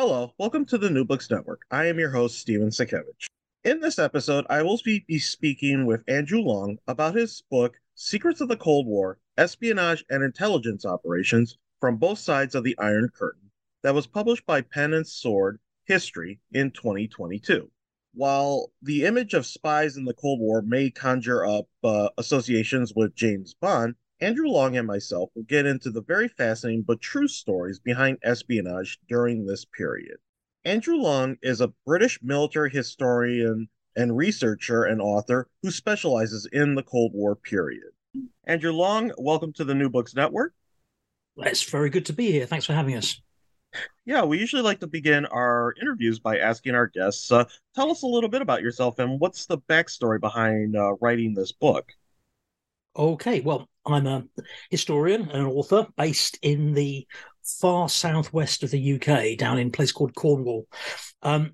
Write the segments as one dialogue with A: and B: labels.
A: Hello, welcome to the New Books Network. I am your host, Stephen Satkiewicz. In this episode, I will be speaking with Andrew Long about his book, Secrets of the Cold War Espionage and Intelligence Operations from Both Sides of the Iron Curtain, that was published by Pen and Sword History in 2022. While the image of spies in the Cold War may conjure up uh, associations with James Bond, Andrew Long and myself will get into the very fascinating but true stories behind espionage during this period. Andrew Long is a British military historian and researcher and author who specializes in the Cold War period. Andrew Long, welcome to the New Books Network.
B: It's very good to be here. Thanks for having us.
A: Yeah, we usually like to begin our interviews by asking our guests, uh, tell us a little bit about yourself and what's the backstory behind uh, writing this book.
B: Okay, well, I'm a historian and an author based in the far southwest of the UK, down in a place called Cornwall. Um,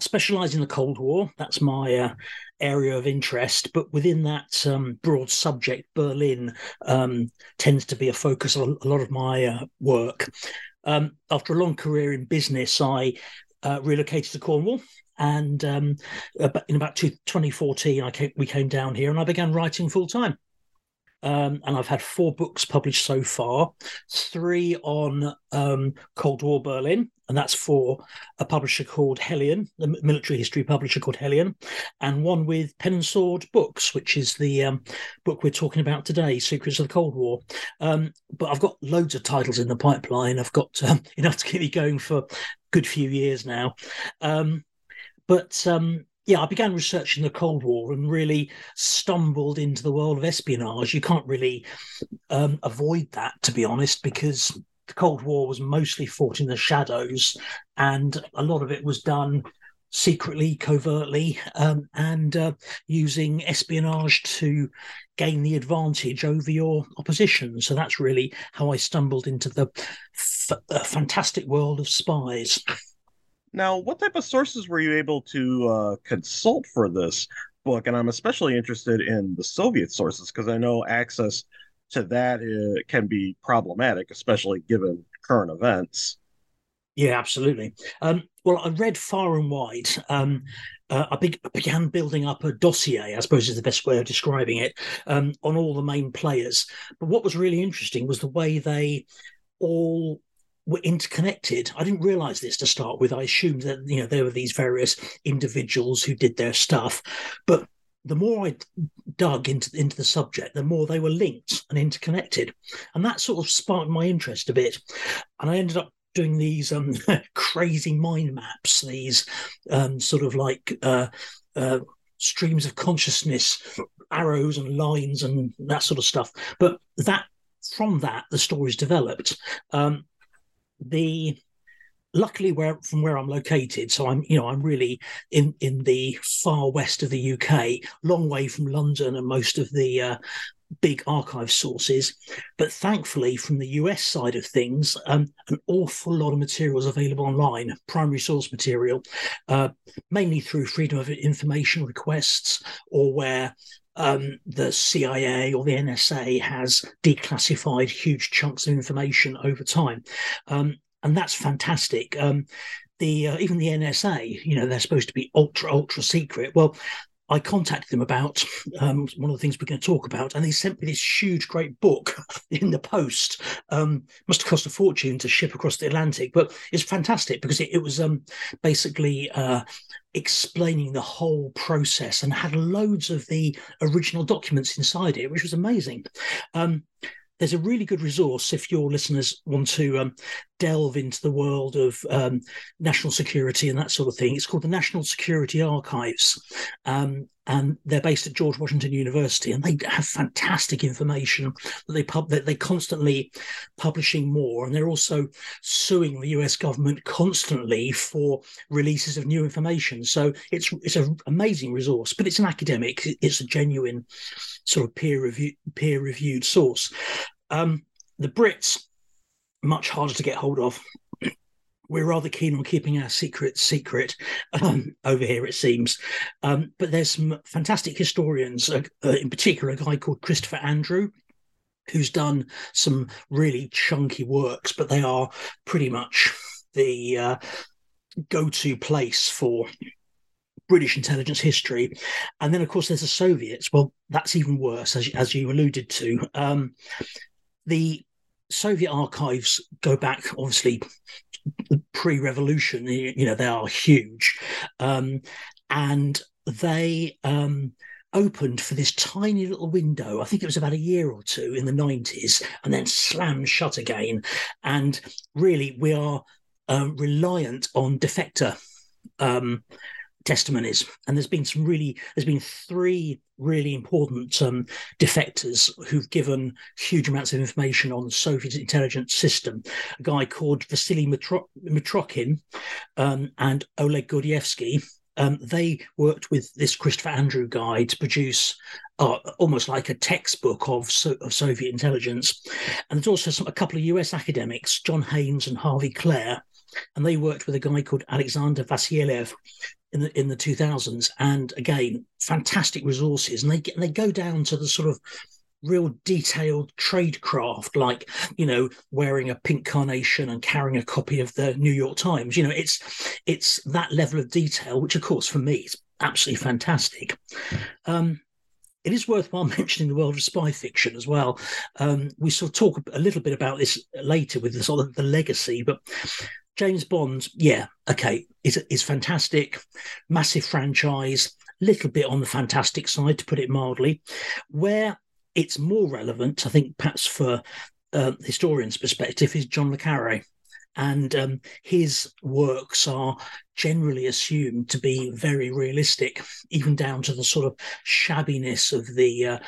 B: specialize in the Cold War. That's my uh, area of interest. But within that um, broad subject, Berlin um, tends to be a focus of a lot of my uh, work. Um, after a long career in business, I uh, relocated to Cornwall. And um, in about 2014, I came, we came down here and I began writing full time. Um, and I've had four books published so far, three on um, Cold War Berlin, and that's for a publisher called Helion, the military history publisher called Helion, and one with Pen and Sword Books, which is the um, book we're talking about today, Secrets of the Cold War. Um, but I've got loads of titles in the pipeline. I've got um, enough to keep me going for a good few years now. Um, but yeah, I began researching the Cold War and really stumbled into the world of espionage. You can't really um, avoid that, to be honest, because the Cold War was mostly fought in the shadows, and a lot of it was done secretly, covertly, um, and uh, using espionage to gain the advantage over your opposition. So that's really how I stumbled into the f- uh, fantastic world of spies.
A: Now, what type of sources were you able to uh, consult for this book? And I'm especially interested in the Soviet sources because I know access to that uh, can be problematic, especially given current events.
B: Yeah, absolutely. Um, well, I read far and wide. Um, uh, I, be- began building up a dossier, I suppose is the best way of describing it, um, on all the main players. But what was really interesting was the way they all were interconnected. I didn't realize this to start with. I assumed that you know there were these various individuals who did their stuff, but the more I dug into into the subject, the more they were linked and interconnected, and that sort of sparked my interest a bit. And I ended up doing these um, crazy mind maps, these um, sort of like uh, uh, streams of consciousness, arrows and lines and that sort of stuff. But that from that, the stories developed. Um, the luckily where from where I'm located, so I'm you know I'm really in in the far west of the UK, long way from London and most of the uh, big archive sources. But thankfully, from the US side of things, um, an awful lot of material is available online, primary source material, uh, mainly through freedom of information requests or where um, the CIA or the NSA has declassified huge chunks of information over time. Um, and that's fantastic. Um, the uh, even the NSA, you know, they're supposed to be ultra ultra secret. Well, I contacted them about um, one of the things we're going to talk about, and they sent me this huge, great book in the post. Um, must have cost a fortune to ship across the Atlantic, but it's fantastic because it, it was um, basically uh, explaining the whole process and had loads of the original documents inside it, which was amazing. Um, there's a really good resource if your listeners want to um, delve into the world of um, national security and that sort of thing. It's called the National Security Archives. Um, and they're based at George Washington University, and they have fantastic information that they pub that they're constantly publishing more, and they're also suing the U.S. government constantly for releases of new information. So it's it's an amazing resource, but it's an academic, it's a genuine sort of peer review peer reviewed source. Um, the Brits much harder to get hold of we're rather keen on keeping our secret secret um, over here, it seems. Um, but there's some fantastic historians, uh, uh, in particular, a guy called Christopher Andrew, who's done some really chunky works, but they are pretty much the uh, go to place for British intelligence history. And then, of course, there's the Soviets. Well, that's even worse, as, as you alluded to. Um, the Soviet archives go back, obviously, pre-revolution. You know, they are huge, um, and they um, opened for this tiny little window. I think it was about a year or two in the nineties, and then slammed shut again. And really, we are um, reliant on defector um, testimonies. And there's been some really, there's been three really important um, defectors who've given huge amounts of information on the Soviet intelligence system. A guy called Vasily Mitro- Mitrokhin um, and Oleg Gordievsky. Um, they worked with this Christopher Andrew guy to produce uh, almost like a textbook of, so- of Soviet intelligence. And there's also some, a couple of US academics, John Haynes and Harvey Klehr, and they worked with a guy called Alexander Vasiliev, in the in the 2000s and again fantastic resources. And they get they go down to the sort of real detailed tradecraft like you know wearing a pink carnation and carrying a copy of the new york times. You know it's it's that level of detail which of course for me is absolutely fantastic. Um it is worthwhile mentioning the world of spy fiction as well. Um, we sort of talk a little bit about this later with the sort of the legacy, but James Bond, yeah, okay, is is fantastic, massive franchise, little bit on the fantastic side to put it mildly. Where it's more relevant, I think, perhaps for uh, historians' perspective, is John le Carre. And um, his works are generally assumed to be very realistic, even down to the sort of shabbiness of the uh,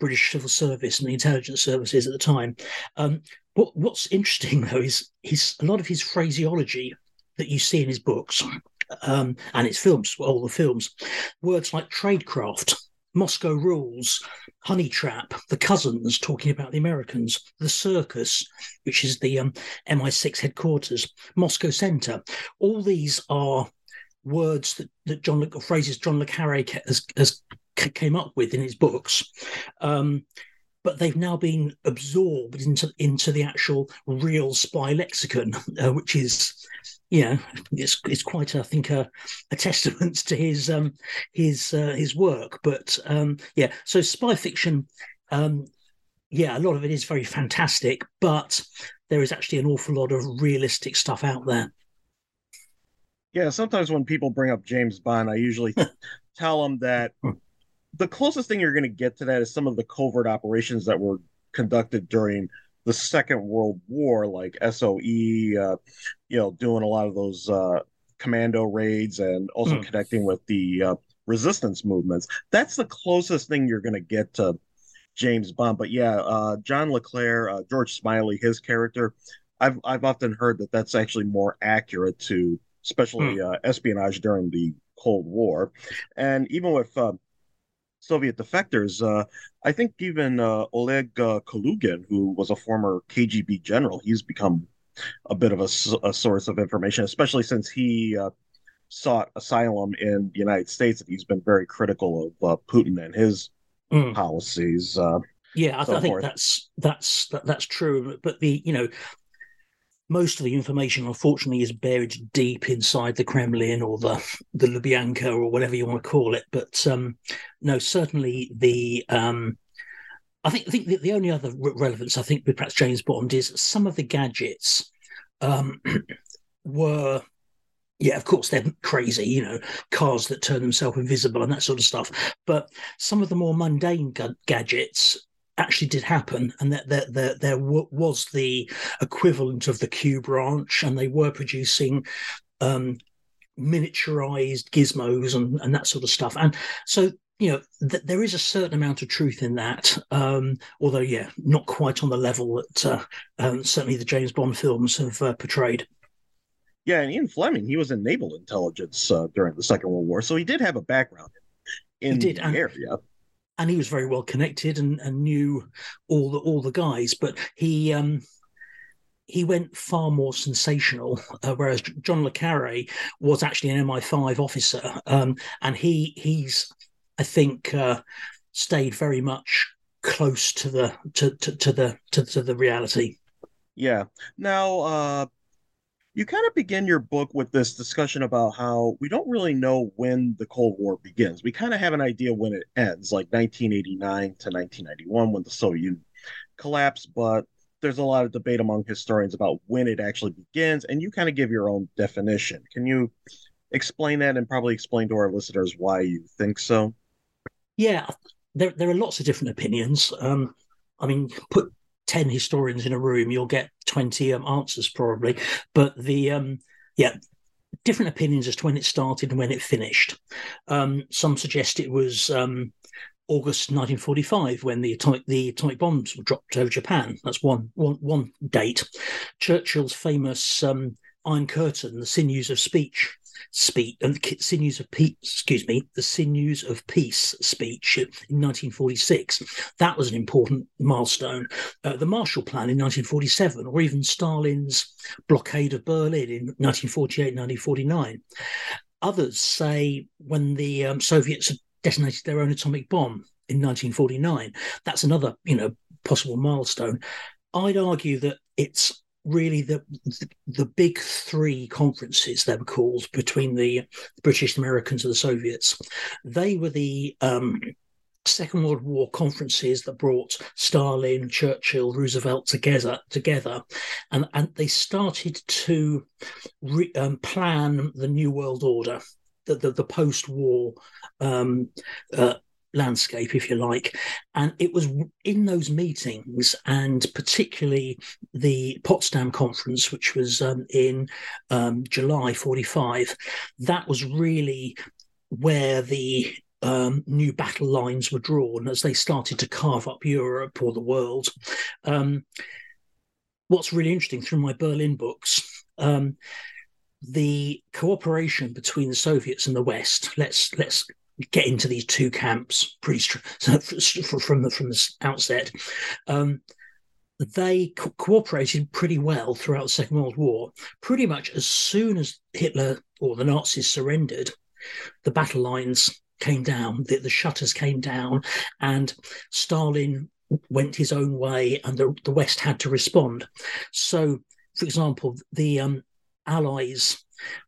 B: British civil service and the intelligence services at the time. Um, what, what's interesting though is his a lot of his phraseology that you see in his books um, and his films, all the films, words like tradecraft, Moscow rules, honey trap, the cousins talking about the Americans, the circus, which is the um, MI6 headquarters, Moscow Center. All these are words that, that John phrases John le Carre has, has came up with in his books. Um, but they've now been absorbed into into the actual real spy lexicon, uh, which is, you know, it's it's quite I think a, a testament to his um his uh, his work. But um yeah, so spy fiction, um yeah, a lot of it is very fantastic, but there is actually an awful lot of realistic stuff out there.
A: Yeah, sometimes when people bring up James Bond, I usually tell them that hmm the closest thing you're going to get to that is some of the covert operations that were conducted during the Second World War, like SOE, uh, you know, doing a lot of those uh, commando raids and also mm. connecting with the uh, resistance movements. That's the closest thing you're going to get to James Bond. But yeah, uh, John le Carre, uh, George Smiley, his character, I've I've often heard that that's actually more accurate to especially mm. espionage during the Cold War, and even with Soviet defectors. Uh, I think even uh, Oleg uh, Kalugin, who was a former KGB general, he's become a bit of a, a source of information, especially since he uh, sought asylum in the United States, and he's been very critical of uh, Putin and his mm. policies. Uh,
B: yeah, I, so I think that's that's that, that's true. But the you know most of the information, unfortunately, is buried deep inside the Kremlin or the the Lubyanka or whatever you want to call it. But um, no, certainly the um, I think I think the, the only other relevance I think with perhaps James Bond is some of the gadgets um, were yeah, of course they're crazy, you know, cars that turn themselves invisible and that sort of stuff. But some of the more mundane ga- gadgets actually did happen, and that there, there, there was the equivalent of the Q branch, and they were producing um, miniaturized gizmos and, and that sort of stuff. And so you know, th- there is a certain amount of truth in that, um, although, yeah, not quite on the level that uh, um, certainly the James Bond films have uh, portrayed.
A: Yeah, and Ian Fleming, he was in naval intelligence uh, during the Second World War, so he did have a background in
B: He did,
A: the
B: and-
A: area.
B: And he was very well connected and, and knew all the all the guys. But he um, he went far more sensational, uh, whereas John le Carre was actually an MI5 officer, um, and he he's I think uh, stayed very much close to the to, to, to the to, to the reality.
A: Yeah. Now, uh, you kind of begin your book with this discussion about how we don't really know when the Cold War begins. We kind of have an idea when it ends, like 1989 to 1991, when the Soviet Union collapsed, but there's a lot of debate among historians about when it actually begins, and you kind of give your own definition. Can you explain that and probably explain to our listeners why you think so?
B: Yeah, there there are lots of different opinions. Um, I mean, put ten historians in a room, you'll get twenty um, answers probably. But the um, yeah, different opinions as to when it started and when it finished. Um, some suggest it was um, August 1945 when the atomic the atomic bombs were dropped over Japan. That's one one one date. Churchill's famous um, Iron Curtain, the sinews of speech speech and the sinews of peace excuse me the sinews of peace speech in 1946 that was an important milestone. Uh, the marshall plan in 1947 or even stalin's blockade of berlin in 1948 1949 others say when the um, soviets detonated their own atomic bomb in 1949 that's another you know possible milestone. I'd argue that it's really the the big three conferences they were called between the British, Americans, and the Soviets. They were the um, Second World War conferences that brought Stalin, Churchill, Roosevelt together, together, and and they started to re, um, plan the New World Order, the the, the post-war. Um, uh, landscape, if you like. And it was in those meetings, and particularly the Potsdam Conference, which was um, in um, July 45, that was really where the um, new battle lines were drawn as they started to carve up Europe or the world. Um, what's really interesting through my Berlin books, um, the cooperation between the Soviets and the West. Let's let's get into these two camps pretty from the from the outset. Um, they co- cooperated pretty well throughout the Second World War. Pretty much as soon as Hitler or the Nazis surrendered, the battle lines came down, the, the shutters came down, and Stalin went his own way, and the, the West had to respond. So, for example, the um, Allies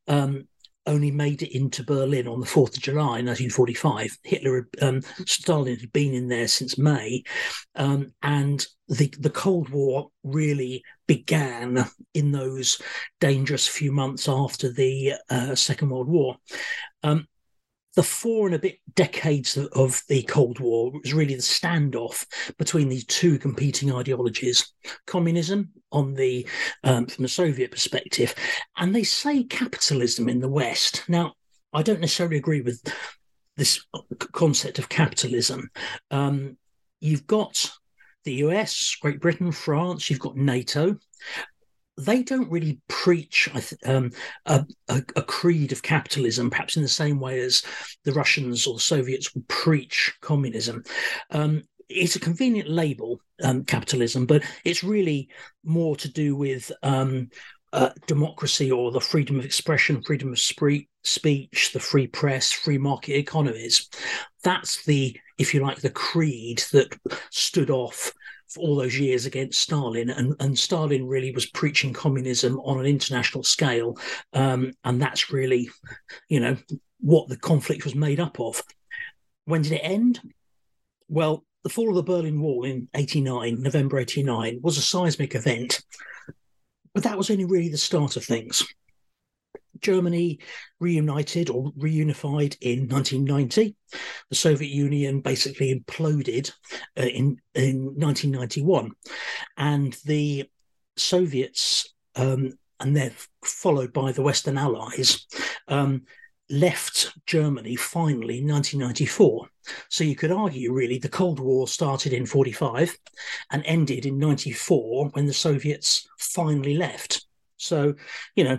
B: um, only made it into Berlin on the 4th of July 1945. Hitler, um, Stalin had been in there since May, um, and the, the Cold War really began in those dangerous few months after the uh, Second World War. Um, the four and a bit decades of the Cold War was really the standoff between these two competing ideologies: communism on the um, from the Soviet perspective, and they say capitalism in the West. Now, I don't necessarily agree with this concept of capitalism. Um, you've got the US, Great Britain, France. You've got NATO they don't really preach um, a, a, a, creed of capitalism, perhaps in the same way as the Russians or the Soviets would preach communism. Um, it's a convenient label, um, capitalism, but it's really more to do with um, uh, democracy or the freedom of expression, freedom of spree- speech, the free press, free market economies. That's the, if you like, the creed that stood off all those years against Stalin, and, and Stalin really was preaching communism on an international scale, um, and that's really, you know, what the conflict was made up of. When did it end? Well, the fall of the Berlin Wall in '89, November '89, was a seismic event, but that was only really the start of things. Germany reunited or reunified in 1990. The Soviet Union basically imploded uh, in, in 1991. And the Soviets, um, and they're followed by the Western Allies, um, left Germany finally in 1994. So you could argue, really, the Cold War started in 45 and ended in 94 when the Soviets finally left. So, you know,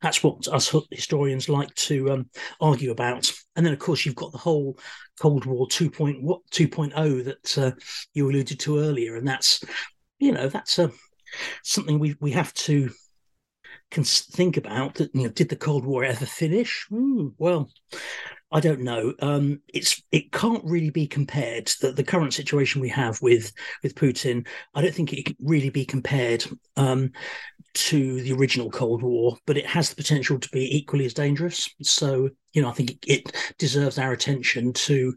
B: that's what us historians like to um, argue about. And then, of course, you've got the whole Cold War 2.0 that uh, you alluded to earlier. And that's, you know, that's a, uh, something we, we have to think about that you know did the cold war ever finish mm, well i don't know. Um, it's it can't really be compared the, the current situation we have with with putin i don't think it can really be compared um, to the original cold war but it has the potential to be equally as dangerous. So you know i think it, it deserves our attention to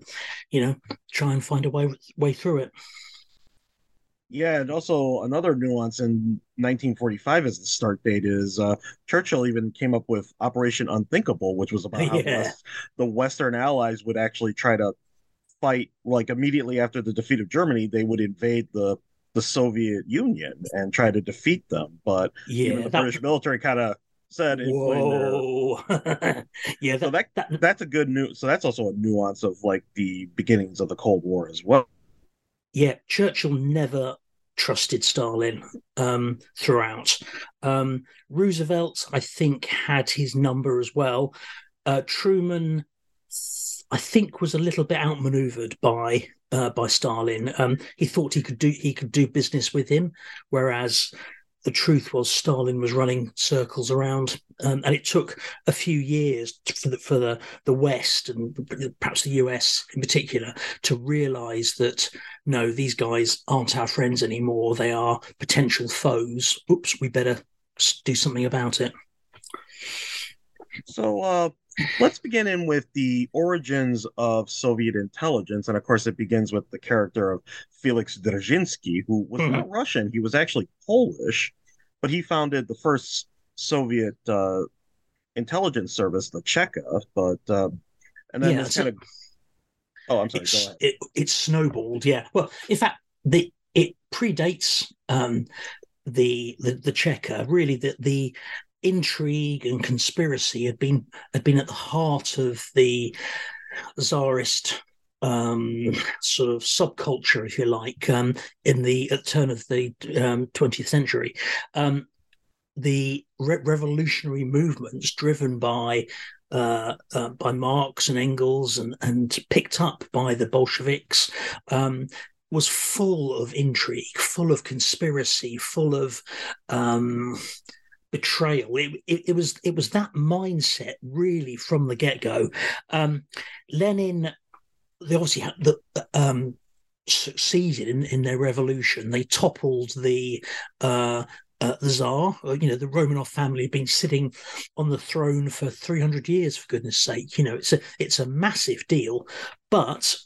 B: you know try and find a way way through it
A: yeah, and also another nuance in 1945 as the start date is uh, Churchill even came up with Operation Unthinkable, which was about how. West, the Western Allies would actually try to fight, like immediately after the defeat of Germany, they would invade the the Soviet Union and try to defeat them. But yeah, know, the that... British military kind of said,
B: "Whoa,
A: yeah." That, so that, that that's a good new. So that's also a nuance of like the beginnings of the Cold War as well.
B: Yeah, Churchill never trusted Stalin um, throughout. Um, Roosevelt, I think, had his number as well. Uh, Truman, I think, was a little bit outmaneuvered by uh, by Stalin. Um, he thought he could do he could do business with him, whereas the truth was Stalin was running circles around, um, and it took a few years for the for the, the West and perhaps the US in particular to realise that no, these guys aren't our friends anymore; they are potential foes. Oops, we better do something about it.
A: So uh, let's begin in with the origins of Soviet intelligence, and of course, it begins with the character of Felix Dzerzhinsky, who was mm-hmm. not Russian; he was actually Polish, but he founded the first Soviet uh, intelligence service, the Cheka. But uh, and then yeah, this kind of oh, I'm sorry. It's,
B: it, it's snowballed, yeah. Well, in fact, the it predates um, the the the Cheka. Really, the the intrigue and conspiracy had been had been at the heart of the czarist um, sort of subculture, if you like, um, in the at the turn of the um, 20th century. Um, the re- revolutionary movements driven by uh, uh, by Marx and Engels and, and picked up by the Bolsheviks um, was full of intrigue, full of conspiracy, full of um, betrayal. It, it, it, was it was that mindset really from the get go. Um, Lenin, they obviously had the. Um, succeeded in, in their revolution. They toppled the uh, uh, the Tsar, uh, you know, the Romanov family had been sitting on the throne for 300 years, for goodness sake. You know, it's a it's a massive deal. But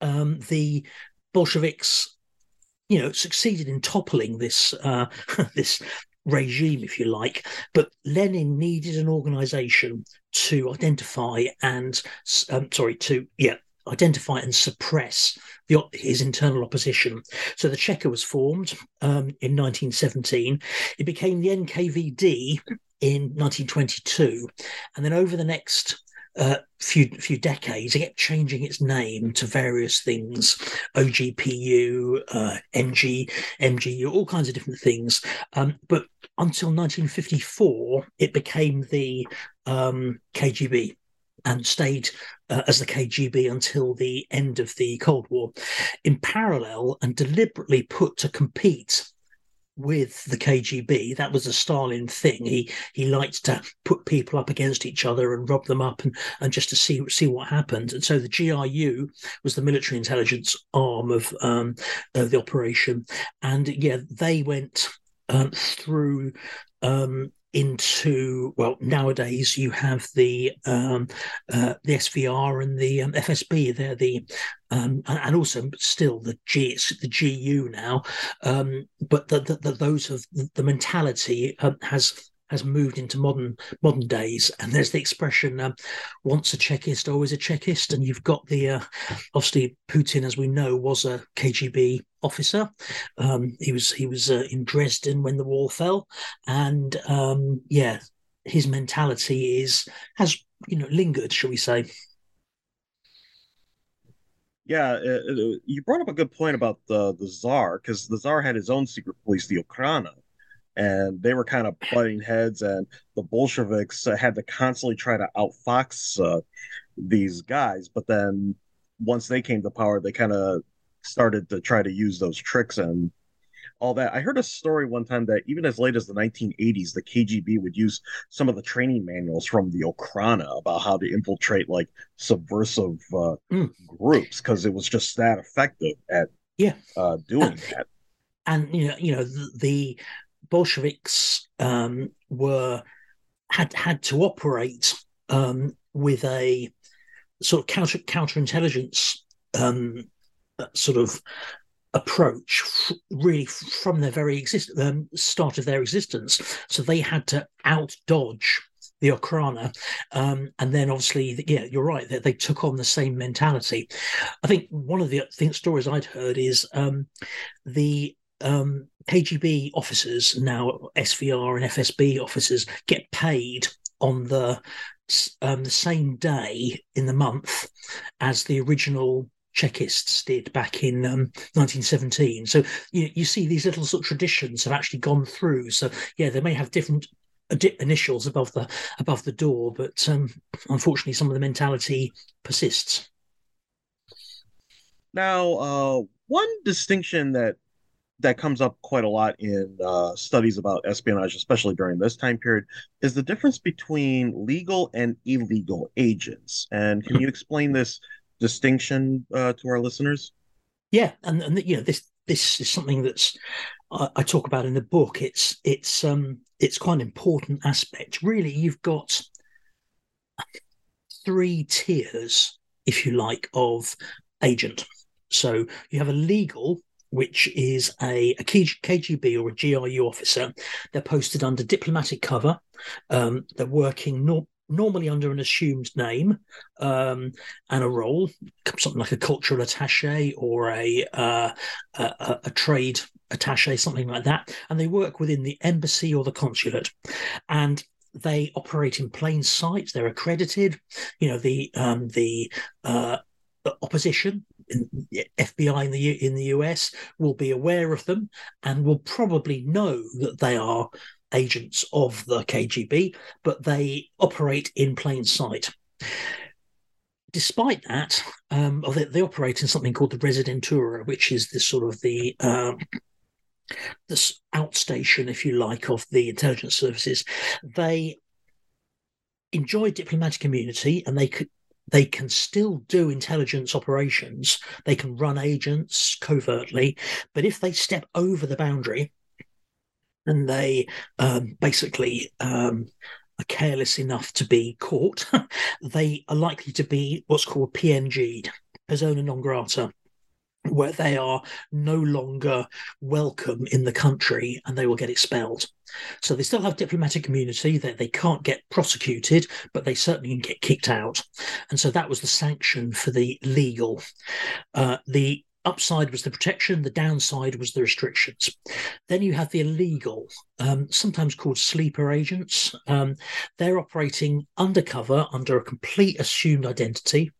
B: um, the Bolsheviks, you know, succeeded in toppling this uh, this regime, if you like. But Lenin needed an organization to identify and, um, sorry, to, yeah, identify and suppress the, his internal opposition. So the Cheka was formed um, in 1917. It became the NKVD in 1922. And then over the next uh, few few decades, it kept changing its name to various things, OGPU, uh, MG, MGU, all kinds of different things. Um, but until 1954, it became the um, KGB and stayed uh, as the KGB until the end of the Cold War. In parallel and deliberately put to compete with the KGB. That was a Stalin thing. He he liked to put people up against each other and rub them up and, and just to see see what happened. And so the GRU was the military intelligence arm of um, of the operation. And yeah, they went um, through um, into well nowadays you have the um, uh, the SVR and the um, FSB they're the um, and also still the G the GU now. Um, but the, the, the, those of the mentality um, has has moved into modern modern days. And there's the expression um, "once a Chekist, always a Chekist," and you've got the uh, obviously Putin, as we know, was a KGB officer. Um, he was he was uh, in Dresden when the wall fell, and um, yeah. his mentality is has you know lingered, shall we say?
A: Yeah, it, it, you brought up a good point about the the czar because the czar had his own secret police, the Okhrana, and they were kind of butting heads, and the Bolsheviks uh, had to constantly try to outfox uh, these guys. But then once they came to power, they kind of started to try to use those tricks and all that. I heard a story one time that even as late as the 1980s, the KGB would use some of the training manuals from the Okhrana about how to infiltrate like subversive uh, mm. groups because it was just that effective at
B: yeah
A: uh, doing that.
B: And you know, you know, the, the Bolsheviks um, were had had to operate um, with a sort of counter counterintelligence um, sort of approach f- really from their very exist um, start of their existence. So they had to out dodge the Okhrana, um, and then obviously, yeah, you're right. They, they took on the same mentality. I think one of the I think stories I'd heard is um, the um, KGB officers now SVR and FSB officers get paid on the um, the same day in the month as the original Chekists did back in um, 1917. So you, you see these little sort of traditions have actually gone through. So yeah, they may have different initials above the above the door, but um, unfortunately, some of the mentality persists.
A: Now, uh, one distinction that that comes up quite a lot in uh, studies about espionage, especially during this time period, is the difference between legal and illegal agents. And can you explain this distinction uh, to our listeners?
B: Yeah, and, and you know this this is something that's I, I talk about in the book. It's it's um it's quite an important aspect. Really, you've got three tiers, if you like, of agent. So you have a legal, which is a, a KGB or a GRU officer. They're posted under diplomatic cover. Um, they're working not normally under an assumed name um, and a role, something like a cultural attaché or a, uh, a, a trade attaché, something like that, and they work within the embassy or the consulate, and they operate in plain sight. They're accredited. You know the um, the uh, opposition in FBI in the in the US will be aware of them and will probably know that they are agents of the KGB, but they operate in plain sight. Despite that, um, they, they, operate in something called the residentura, which is this sort of the um, this outstation, if you like, of the intelligence services. They enjoy diplomatic immunity, and they could they can still do intelligence operations. They can run agents covertly, but if they step over the boundary, and they um, basically um, are careless enough to be caught, they are likely to be what's called PNG'd, persona non grata, where they are no longer welcome in the country and they will get expelled. So they still have diplomatic immunity, they, they can't get prosecuted, but they certainly can get kicked out. And so that was the sanction for the legal. Uh, the upside was the protection, the downside was the restrictions. Then you have the illegal, um, sometimes called sleeper agents. Um, they're operating undercover under a complete assumed identity.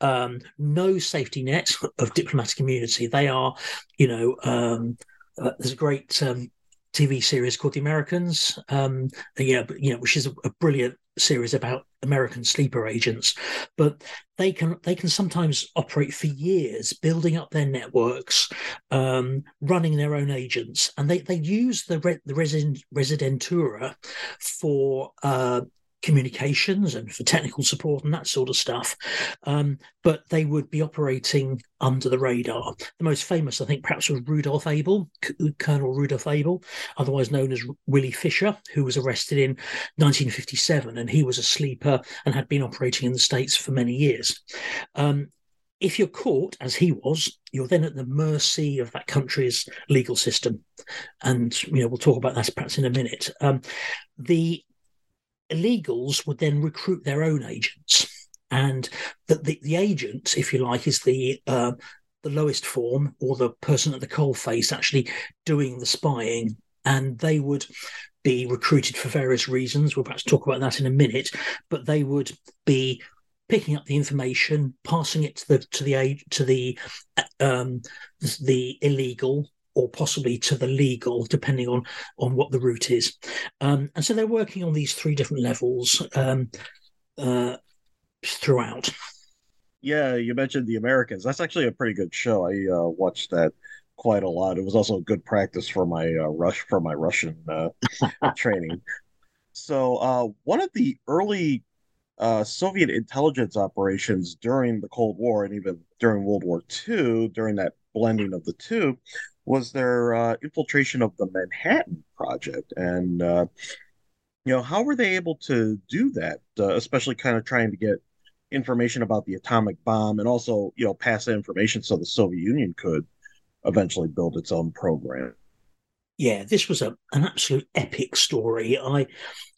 B: Um, no safety net of diplomatic immunity. They are, you know, um, uh, there's a great um, TV series called The Americans, um, know, you know, which is a, a, brilliant series about American sleeper agents. But they can they can sometimes operate for years, building up their networks, um, running their own agents, and they they use the re, the resident, residentura for uh, communications and for technical support and that sort of stuff. Um, but they would be operating under the radar. The most famous, I think, perhaps was Rudolf Abel, C- Colonel Rudolf Abel, otherwise known as Willie Fisher, who was arrested in 1957, and he was a sleeper and had been operating in the States for many years. Um, if you're caught, as he was, you're then at the mercy of that country's legal system, and you know we'll talk about that perhaps in a minute. Um, the illegals would then recruit their own agents. And the, the, the agent, if you like, is the uh, the lowest form or the person at the coal face actually doing the spying. And they would be recruited for various reasons. We'll perhaps talk about that in a minute, but they would be picking up the information, passing it to the to the to the um, the illegal or possibly to the legal, depending on on what the route is. Um, and so they're working on these three different levels um, uh, throughout.
A: Yeah, you mentioned the Americans. That's actually a pretty good show. I uh, watched that quite a lot. It was also good practice for my uh, rush for my Russian uh, training. So uh, one of the early uh, Soviet intelligence operations during the Cold War and even during World War II, during that blending of the two, was their uh, infiltration of the Manhattan Project. And, uh, you know, how were they able to do that, uh, especially kind of trying to get information about the atomic bomb and also, you know, pass that information so the Soviet Union could eventually build its own program?
B: Yeah, this was a, an absolute epic story. I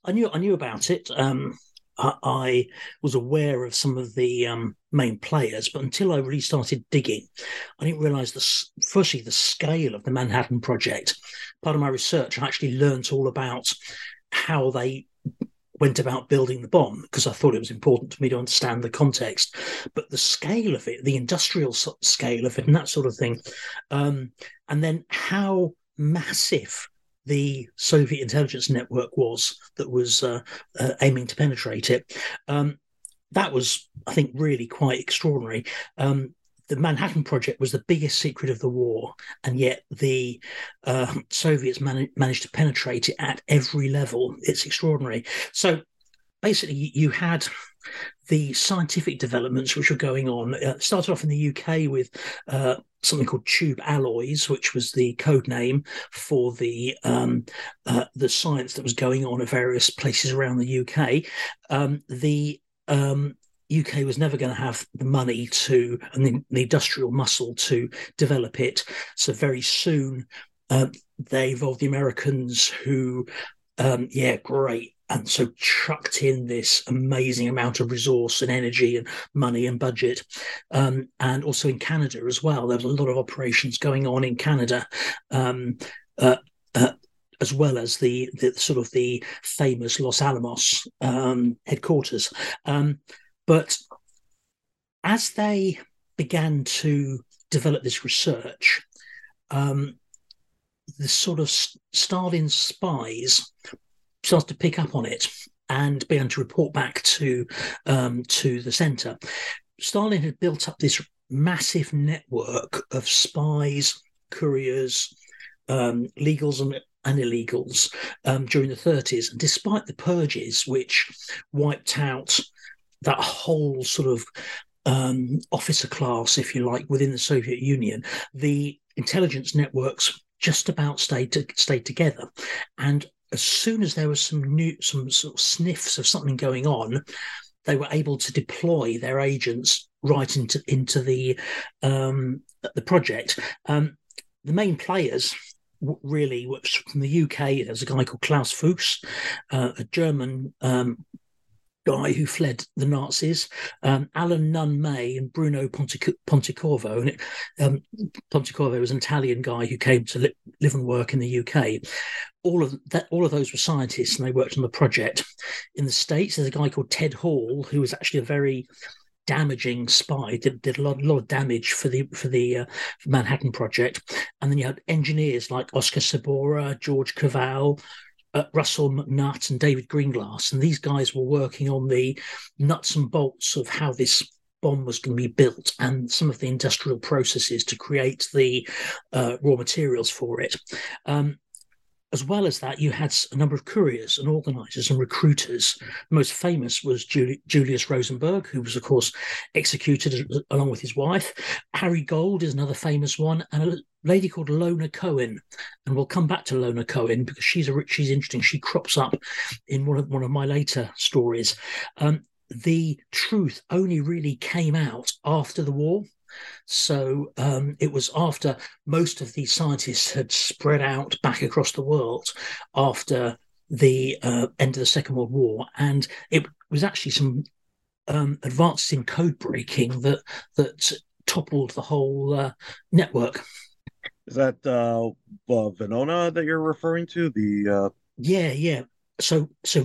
B: I knew I knew about it. Um, I, was aware of some of the um, main players, but until I really started digging, I didn't realize the firstly the scale of the Manhattan Project. Part of my research, I actually learnt all about how they went about building the bomb because I thought it was important for me to understand the context. But the scale of it, the industrial scale of it, and that sort of thing, um, and then how massive the Soviet intelligence network was that was uh, uh, aiming to penetrate it. Um, that was, I think, really quite extraordinary. Um, the Manhattan Project was the biggest secret of the war, and yet the uh, Soviets man- managed to penetrate it at every level. It's extraordinary. So basically, you had the scientific developments which were going on. Uh, started off in the UK with uh, something called Tube Alloys, which was the code name for the um, uh, the science that was going on at various places around the UK. Um, the um, UK was never going to have the money to and the, the, industrial muscle to develop it. So very soon uh, they involved the Americans who, um, yeah, great and so chucked in this amazing amount of resource and energy and money and budget. Um, and also in Canada as well, there was a lot of operations going on in Canada. Um, uh, as well as the, the, sort of the famous Los Alamos um, headquarters. Um, but as they began to develop this research, um, the sort of Stalin spies starts to pick up on it and began to report back to um, to the centre. Stalin had built up this massive network of spies, couriers, um, legals, and, and illegals um, during the 30s. And despite the purges, which wiped out that whole sort of um, officer class, if you like, within the Soviet Union, the intelligence networks just about stayed to, stayed together. And as soon as there was some new some sort of sniffs of something going on, they were able to deploy their agents right into into the um, the project. Um, the main players really from the UK. There's a guy called Klaus Fuchs, uh, a German um, guy who fled the Nazis, um, Alan Nunn May and Bruno Pontic- Pontecorvo. And it, um, Pontecorvo was an Italian guy who came to li- live and work in the UK. All of that, all of those were scientists, and they worked on the project. In the states, there's a guy called Ted Hall, who was actually a very damaging spy. Did, did a lot, lot of damage for the for the uh, Manhattan Project. And then you had engineers like Oscar Seborer, George Koval, uh, Russell McNutt and David Greenglass, and these guys were working on the nuts and bolts of how this bomb was going to be built and some of the industrial processes to create the uh, raw materials for it. Um, as well as that, you had a number of couriers and organizers and recruiters. The most famous was Julius Rosenberg, who was, of course, executed along with his wife. Harry Gold is another famous one, and a lady called Lona Cohen. And we'll come back to Lona Cohen because she's a she's interesting. She crops up in one of one of my later stories. Um, the truth only really came out after the war. So um, it was after most of these scientists had spread out back across the world after the uh, end of the Second World War, and it was actually some um, advances in code breaking that that toppled the whole uh, network.
A: Is that uh, uh, Venona that you're referring to? The uh,
B: yeah, yeah. So, so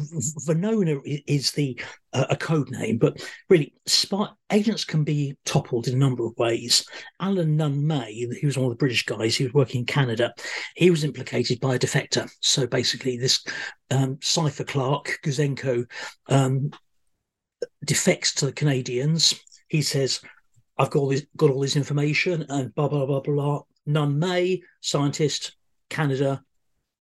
B: Venona is the uh, a code name, but really, spy agents can be toppled in a number of ways. Alan Nunn May, he was one of the British guys, he was working in Canada. He was implicated by a defector. So basically, this um, cipher clerk Gouzenko um, defects to the Canadians. He says, "I've got all this, got all this information," and blah blah blah blah. Nunn May, scientist, Canada,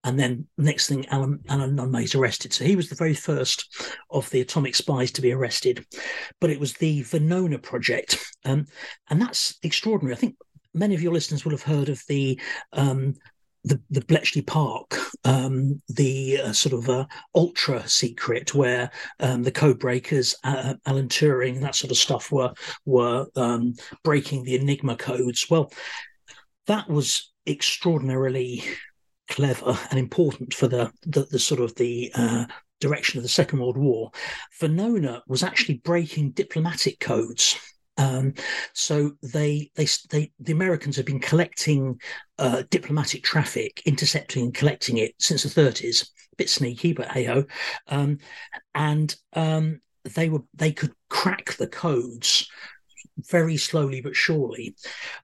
B: and then next thing, Alan, Alan Nunn arrested. So he was the very first of the atomic spies to be arrested. But it was the Venona project, um, and that's extraordinary. I think many of your listeners will have heard of the um, the, the Bletchley Park, um, the uh, sort of uh, ultra secret where um, the code breakers, uh, Alan Turing, that sort of stuff were were um, breaking the Enigma codes. Well, that was extraordinarily clever and important for the the, the sort of the uh, direction of the Second World War. Venona was actually breaking diplomatic codes. Um, so they, they, they, the Americans have been collecting uh, diplomatic traffic, intercepting and collecting it since the 30s. A bit sneaky, but hey ho. Um, and um, they were they could crack the codes very slowly but surely.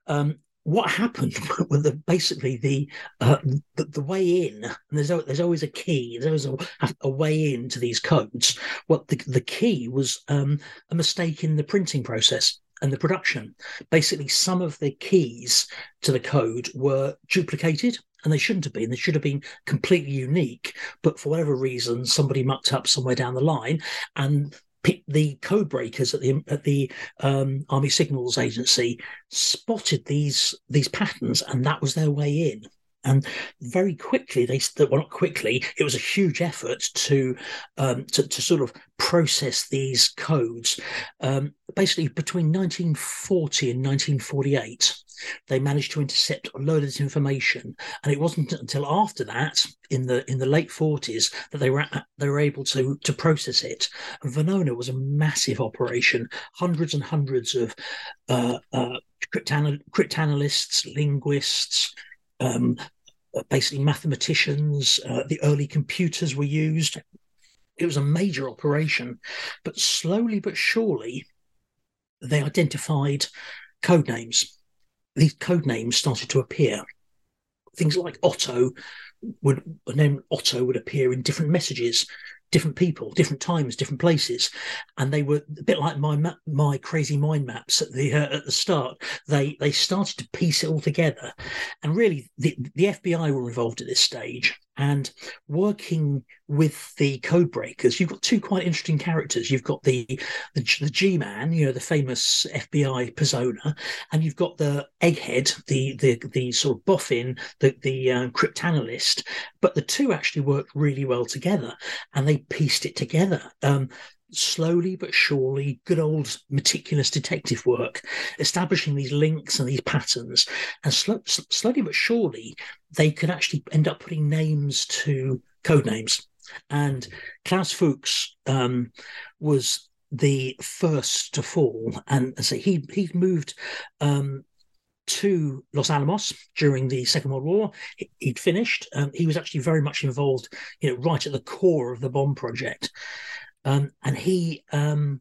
B: Um, what happened with the basically the, uh, the, the way in and there's there's always a key there's always a, a way into these codes. What well, the, the key was um, a mistake in the printing process and the production. Basically some of the keys to the code were duplicated and they shouldn't have been. They should have been completely unique but for whatever reason somebody mucked up somewhere down the line and the code breakers at the at the um, Army Signals Agency spotted these these patterns, and that was their way in. And very quickly, they well not quickly. It was a huge effort to um, to, to sort of process these codes. Um, basically, between 1940 and 1948, they managed to intercept a load of this information, and it wasn't until after that, in the in the late forties, that they were they were able to to process it. And Venona was a massive operation, hundreds and hundreds of uh, uh, cryptanalysts, linguists. Um, basically, mathematicians. Uh, the early computers were used. It was a major operation, but slowly but surely, they identified code names these code names started to appear. Things like Otto would the name Otto would appear in different messages, different people, different times, different places, and they were a bit like my my crazy mind maps at the uh, at the start. They they started to piece it all together, and really the the FBI were involved at this stage, and working with the code breakers you've got two quite interesting characters. You've got the the, the g-man you know the famous fbi persona and you've got the egghead the the the sort of boffin the the uh, cryptanalyst. But the two actually worked really well together and they pieced it together. Um, slowly but surely, good old meticulous detective work, establishing these links and these patterns. And sl- slowly but surely, they could actually end up putting names to code names. And Klaus Fuchs um, was the first to fall. And so he he moved um, to Los Alamos during the Second World War. He'd finished. Um, he was actually very much involved, you know, right at the core of the bomb project. Um, and he um,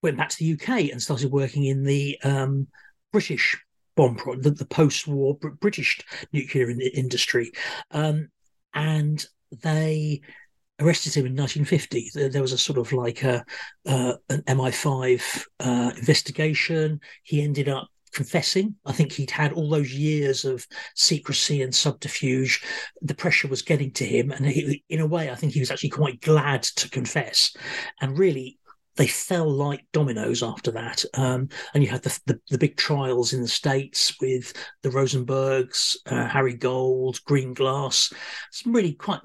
B: went back to the UK and started working in the um, British bomb pro- the, the post-war Br- British nuclear in- industry, um, and they arrested him in 1950. There, there was a sort of like a uh, an MI5 uh, investigation. He ended up confessing. I think he'd had all those years of secrecy and subterfuge. The pressure was getting to him. And he, in a way, I think he was actually quite glad to confess. And really, they fell like dominoes after that. Um, and you had the, the, the, big trials in the States with the Rosenbergs, uh, Harry Gold, Greenglass, some really quite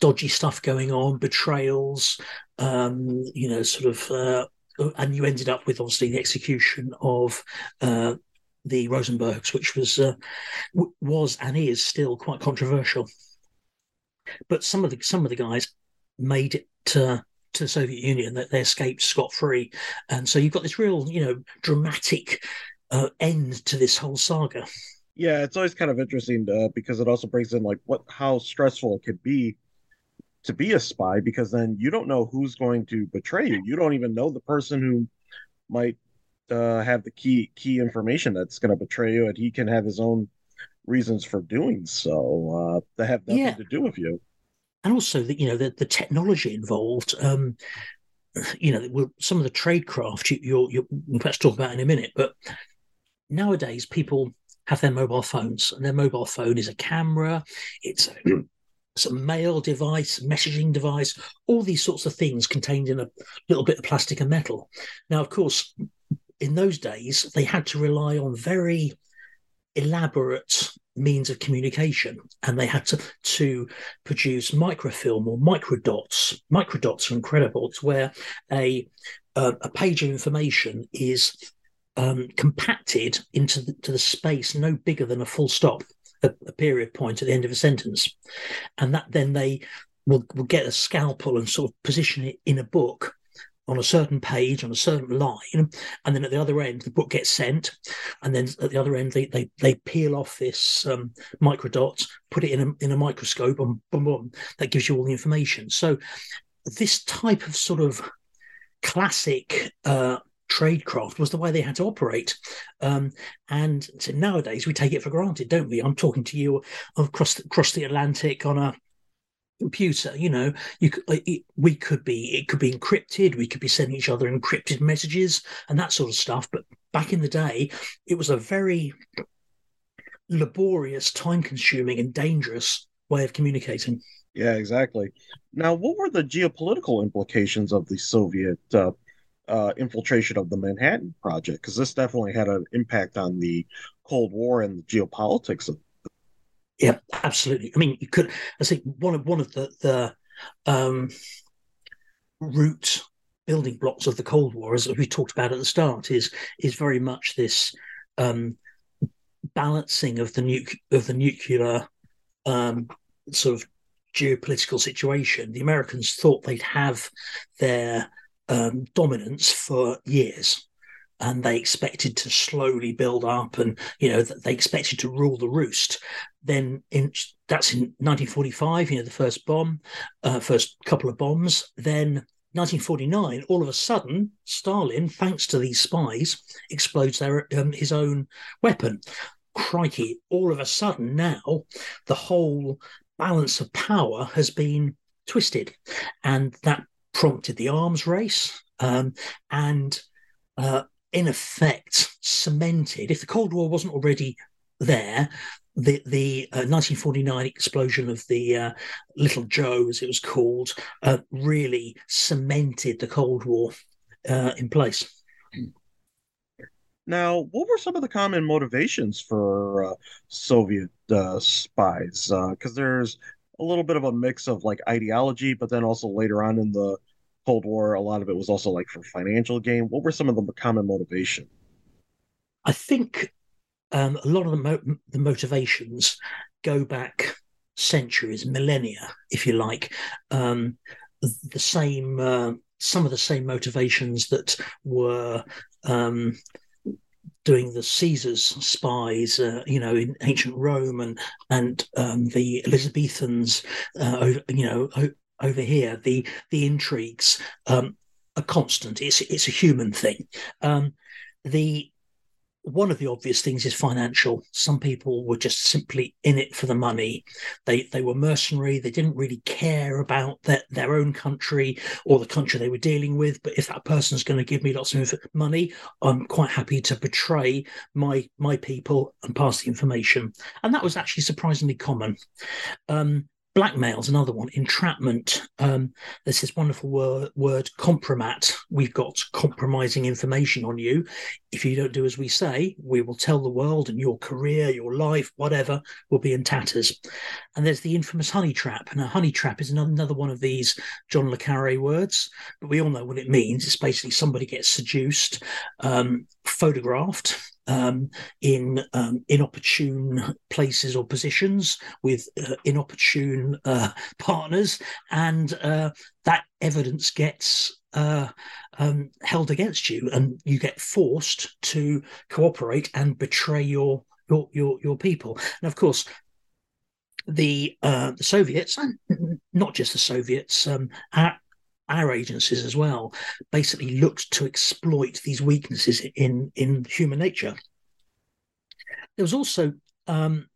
B: dodgy stuff going on, betrayals, um, you know, sort of uh, and you ended up with obviously the execution of uh, the Rosenbergs, which was uh, w- was and is still quite controversial. But some of the some of the guys made it to, to the Soviet Union that they escaped scot free, and so you've got this real you know dramatic uh, end to this whole saga.
A: Yeah, it's always kind of interesting uh, because it also brings in like what how stressful it could be to be a spy because then you don't know who's going to betray you. You don't even know the person who might uh, have the key key information that's going to betray you, and he can have his own reasons for doing so uh, that have nothing yeah. to do with you.
B: And also, the, you know, the, the technology involved. Um, you know, some of the tradecraft you, you're, you're we'll perhaps talk about in a minute, but nowadays people have their mobile phones, and their mobile phone is a camera, it's a mail device, messaging device, all these sorts of things contained in a little bit of plastic and metal. Now, of course, in those days, they had to rely on very elaborate means of communication and they had to, to produce microfilm or microdots. Microdots are incredible. It's where a uh, a page of information is um, compacted into the, to the space no bigger than a full stop a, a, period point at the end of a sentence. And that then they will, will get a scalpel and sort of position it in a book on a certain page on a certain line. And then at the other end the book gets sent. And then at the other end they they, they peel off this um, microdot put it in a, in a microscope and boom, boom, that gives you all the information. So this type of sort of classic uh, tradecraft was the way they had to operate. Um, and so nowadays we take it for granted, don't we? I'm talking to you across across the Atlantic on a computer you know you it, we could be it could be encrypted we could be sending each other encrypted messages and that sort of stuff but back in the day it was a very laborious time consuming and dangerous way of communicating
A: yeah exactly now what were the geopolitical implications of the soviet uh, uh, infiltration of the manhattan project because this definitely had an impact on the cold war and the geopolitics of
B: yeah, absolutely. I mean, you could. I think one of one of the the um, root building blocks of the Cold War, as we talked about at the start, is is very much this um, balancing of the nuke of the nuclear um, sort of geopolitical situation. The Americans thought they'd have their um, dominance for years and they expected to slowly build up and you know they expected to rule the roost. Then in that's in 1945 you know the first bomb uh, first couple of bombs. Then 1949 all of a sudden stalin thanks to these spies explodes their um, his own weapon. Crikey all of a sudden now the whole balance of power has been twisted and that prompted the arms race um, and uh, in effect cemented, if the Cold War wasn't already there, the the uh, 1949 explosion of the uh, Little Joe, as it was called, uh, really cemented the Cold War uh, in place.
A: Now, what were some of the common motivations for uh, Soviet uh, spies? Because there's a little bit of a mix of like ideology, but then also later on in the Cold War, a lot of it was also like for financial gain. What were some of the common motivation?
B: I think um, a lot of the mo- the motivations go back centuries, millennia, if you like. Um, the same, uh, some of the same motivations that were um, doing the Caesar's spies, uh, you know, in ancient Rome and and um, the Elizabethans, uh, you know, over here, the the intrigues um, are constant. It's it's a human thing. Um, the one of the obvious things is financial. Some people were just simply in it for the money. They they were mercenary. They didn't really care about their, their own country or the country they were dealing with. But if that person's going to give me lots of money, I'm quite happy to betray my my people and pass the information. And that was actually surprisingly common. Um, Blackmail is another one. Entrapment. Um, there's this wonderful word, word compromat. We've got compromising information on you. If you don't do as we say, we will tell the world, and your career, your life, whatever, will be in tatters. And there's the infamous honey trap. And a honey trap is another one of these John le Carre words, but we all know what it means. It's basically somebody gets seduced, um, photographed, um, in um, inopportune places or positions with uh, inopportune uh, partners, and uh, that evidence gets uh, um, held against you, and you get forced to cooperate and betray your your your, your people. And of course, the uh, the Soviets, and not just the Soviets, um, our, our agencies as well, basically looked to exploit these weaknesses in in human nature. There was also um,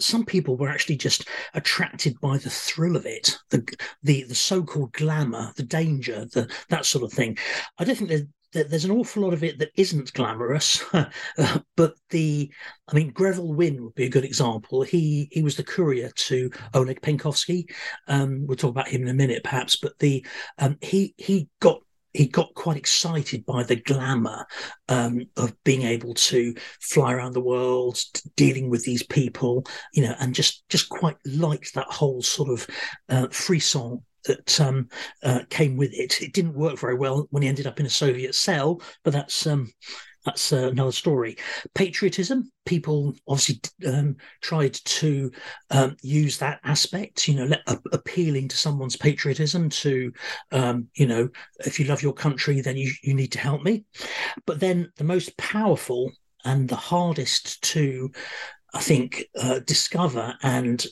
B: some people were actually just attracted by the thrill of it, the the the so-called glamour, the danger, the that sort of thing. I don't think there's there's an awful lot of it that isn't glamorous, but the I mean Greville Wynne would be a good example. He he was the courier to Oleg Penkovsky. Um, we'll talk about him in a minute, perhaps. But the um, he he got he got quite excited by the glamour um, of being able to fly around the world, dealing with these people, you know, and just just quite liked that whole sort of uh, frisson that um, uh, came with it. It didn't work very well when he ended up in a Soviet cell, but that's um, that's uh, another story. Patriotism, people obviously um, tried to um, use that aspect, you know, let, uh, appealing to someone's patriotism to, um, you know, if you love your country, then you, you need to help me. But then the most powerful and the hardest to, I think, uh, discover and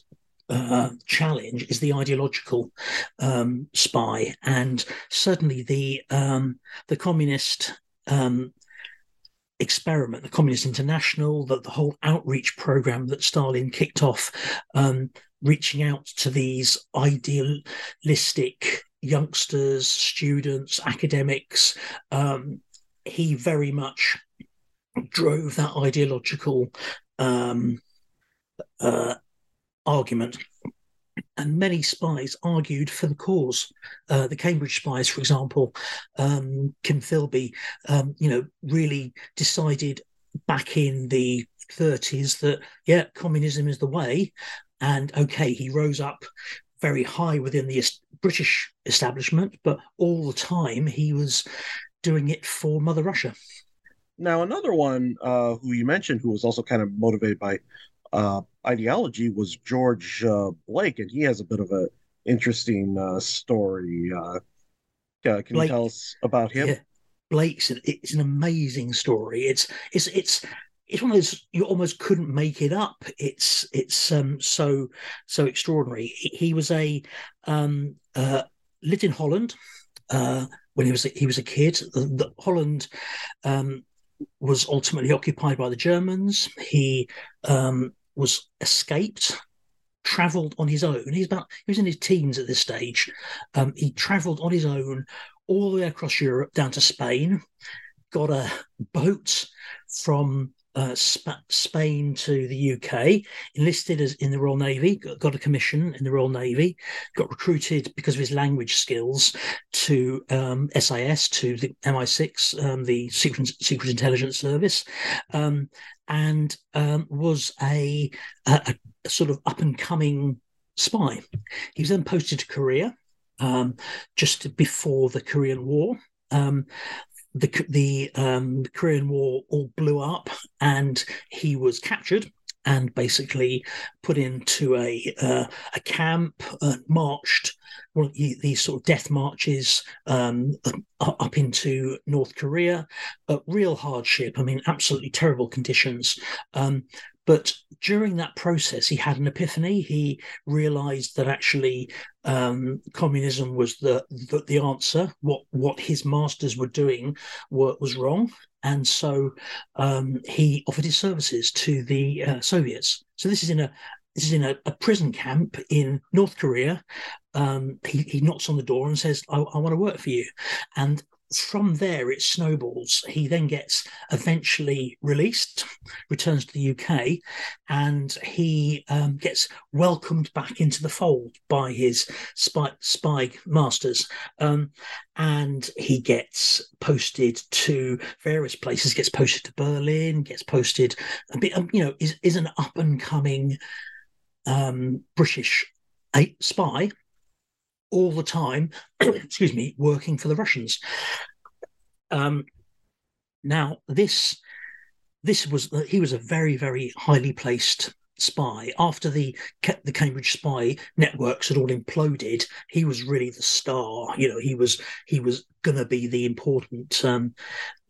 B: uh, challenge is the ideological um, spy, and certainly the um, the communist um, experiment, the Communist International, the, the whole outreach program that Stalin kicked off, um, reaching out to these idealistic youngsters, students, academics. Um, he very much drove that ideological um, uh, argument and many spies argued for the cause. Uh, the Cambridge spies, for example, um, Kim Philby, um, you know, really decided back in the 30s that yeah, communism is the way. And okay, he rose up very high within the British establishment, but all the time he was doing it for Mother Russia.
A: Now, another one uh, who you mentioned who was also kind of motivated by uh, ideology was George uh, Blake, and he has a bit of a interesting uh, story. Uh, can Blake, you tell us about him? Yeah.
B: Blake's it's an amazing story. It's it's it's it's one of those you almost couldn't make it up. It's it's um so so extraordinary. He, he was a um uh lived in Holland uh when he was a, he was a kid. The, the Holland um was ultimately occupied by the Germans. He um, was escaped, travelled on his own. He's about he was in his teens at this stage. Um, he travelled on his own all the way across Europe down to Spain, got a boat from uh, Sp- Spain to the UK, enlisted as in the Royal Navy, got, a commission in the Royal Navy, got recruited because of his language skills to um, SIS, to the MI6, um, the Secret, Secret Intelligence Service, um, and um, was a, a, a, sort of up and coming spy. He was then posted to Korea um, just before the Korean War. Um, the the um, Korean War all blew up, and he was captured and basically put into a uh, a camp, uh, marched well, these sort of death marches um, up into North Korea, uh, real hardship. I mean, absolutely terrible conditions. Um, but during that process, he had an epiphany. He realized that actually um, communism was the, the, the answer. What what his masters were doing were, was wrong, and so um, he offered his services to the uh, Soviets. So this is in a this is in a, a prison camp in North Korea. Um, he, he knocks on the door and says, I, I want to work for you. And from there it snowballs. He then gets eventually released, returns to the UK, and he um, gets welcomed back into the fold by his spy, spy masters. Um, and he gets posted to various places, gets posted to Berlin, gets posted a bit, um, you know, is, is an up and coming um, British spy all the time, excuse me, working for the Russians. Um, now, this this was he was a very very highly placed spy after the the Cambridge spy networks had all imploded. He was really the star. You know, he was he was going to be the important um,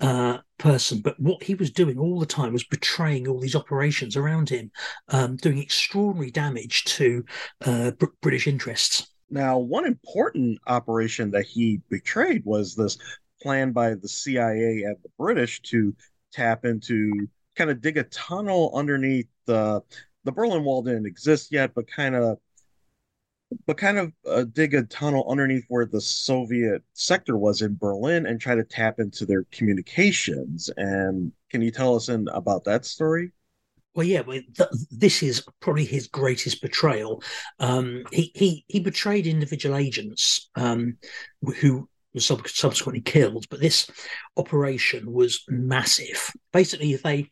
B: uh, person. But what he was doing all the time was betraying all these operations around him, um, doing extraordinary damage to uh, Br- British interests.
A: Now, one important operation that he betrayed was this plan by the CIA and the British to tap into, kind of dig a tunnel underneath the the Berlin Wall didn't exist yet, but kind of but kind of uh, dig a tunnel underneath where the Soviet sector was in Berlin and try to tap into their communications. And can you tell us in, about that story?
B: Well, yeah, well, th- this is probably his greatest betrayal. Um, he he he betrayed individual agents um, who were sub- subsequently killed, but this operation was massive. Basically, they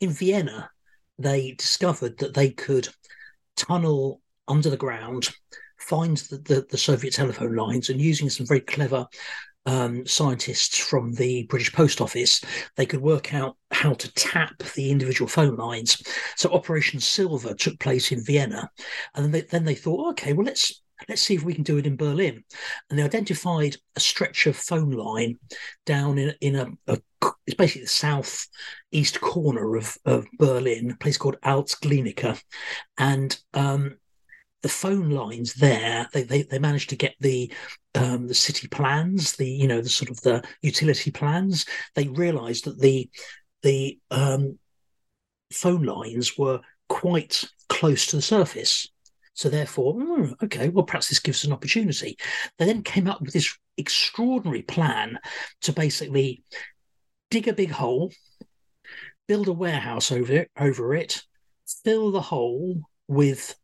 B: in Vienna they discovered that they could tunnel under the ground, find the, the, the Soviet telephone lines, and using some very clever um, scientists from the British Post Office, they could work out how to tap the individual phone lines. So Operation Silver took place in Vienna, and then they, then they thought, okay, well let's let's see if we can do it in Berlin. And they identified a stretch of phone line down in in a, a it's basically the south east corner of, of Berlin, a place called Alt-Glienicke. And um, the phone lines there, they, they, they managed to get the um, the city plans, the you know the sort of the utility plans. They realised that the the um, phone lines were quite close to the surface. So therefore, oh, okay, well perhaps this gives us an opportunity. They then came up with this extraordinary plan to basically dig a big hole, build a warehouse over it, over it, fill the hole with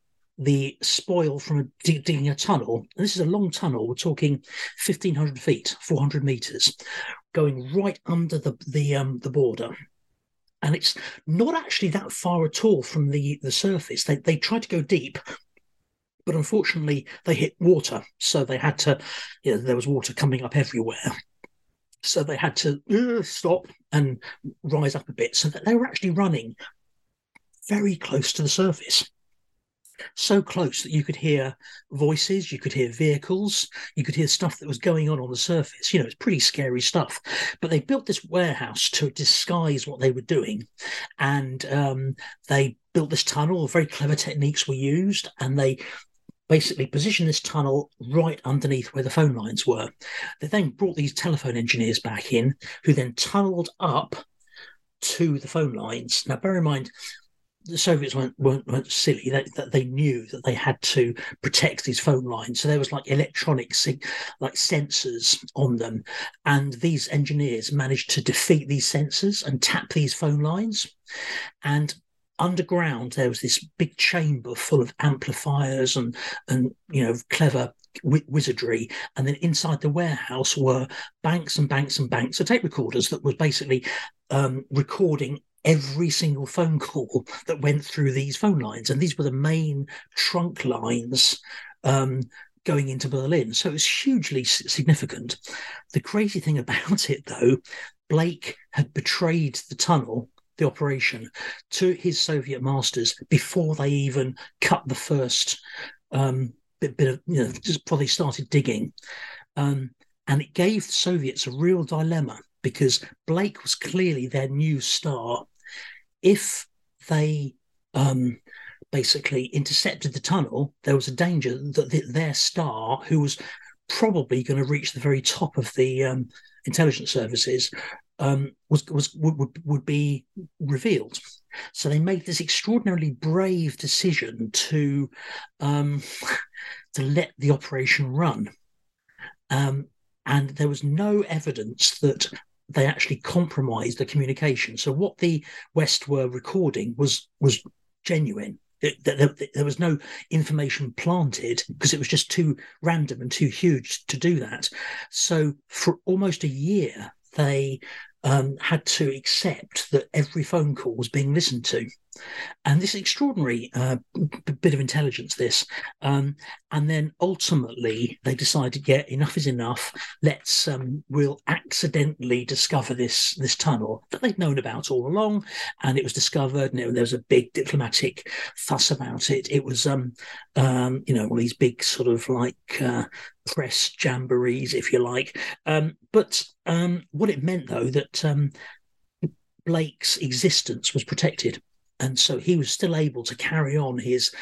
B: the spoil from digging a tunnel. And this is a long tunnel. We're talking 1,500 feet, 400 meters, going right under the the um, the border. And it's not actually that far at all from the the surface. They they tried to go deep, but unfortunately they hit water, so they had to. You know, there was water coming up everywhere. So they had to uh, stop and rise up a bit so that they were actually running very close to the surface. So close that you could hear voices, you could hear vehicles, you could hear stuff that was going on on the surface. You know, it's pretty scary stuff. But they built this warehouse to disguise what they were doing. And um, they built this tunnel, very clever techniques were used, and they basically positioned this tunnel right underneath where the phone lines were. They then brought these telephone engineers back in, who then tunneled up to the phone lines. Now, bear in mind, the Soviets weren't, weren't, weren't silly. That they, they, knew that they had to protect these phone lines. So there was like electronic, like sensors on them, and these engineers managed to defeat these sensors and tap these phone lines. And underground there was this big chamber full of amplifiers and and you know clever wizardry and then inside the warehouse were banks and banks and banks of tape recorders that was basically um, recording every single phone call that went through these phone lines and these were the main trunk lines um, going into Berlin. So it was hugely significant. The crazy thing about it, though, Blake had betrayed the tunnel the operation to his Soviet masters before they even cut the first um, bit, bit of, you know, just probably started digging. Um, and it gave the Soviets a real dilemma because Blake was clearly their new star. If they um, basically intercepted the tunnel, there was a danger that the, their star, who was probably going to reach the very top of the um, intelligence services, um, was was would, would be revealed. So they made this extraordinarily brave decision to um, to let the operation run, um, and there was no evidence that they actually compromised the communication. So what the West were recording was was genuine. There, there was no information planted because it was just too random and too huge to do that. So for almost a year, they um, had to accept that every phone call was being listened to. And this extraordinary uh, b- bit of intelligence, this. Um, and then ultimately they decided, yeah, enough is enough. Let's, um, we'll accidentally discover this this tunnel that they'd known about all along, and it was discovered. And there was a big diplomatic fuss about it. It was, um, um, you know, all these big sort of like uh, press jamborees, if you like. Um, but um, what it meant, though, that um, Blake's existence was protected, and so he was still able to carry on his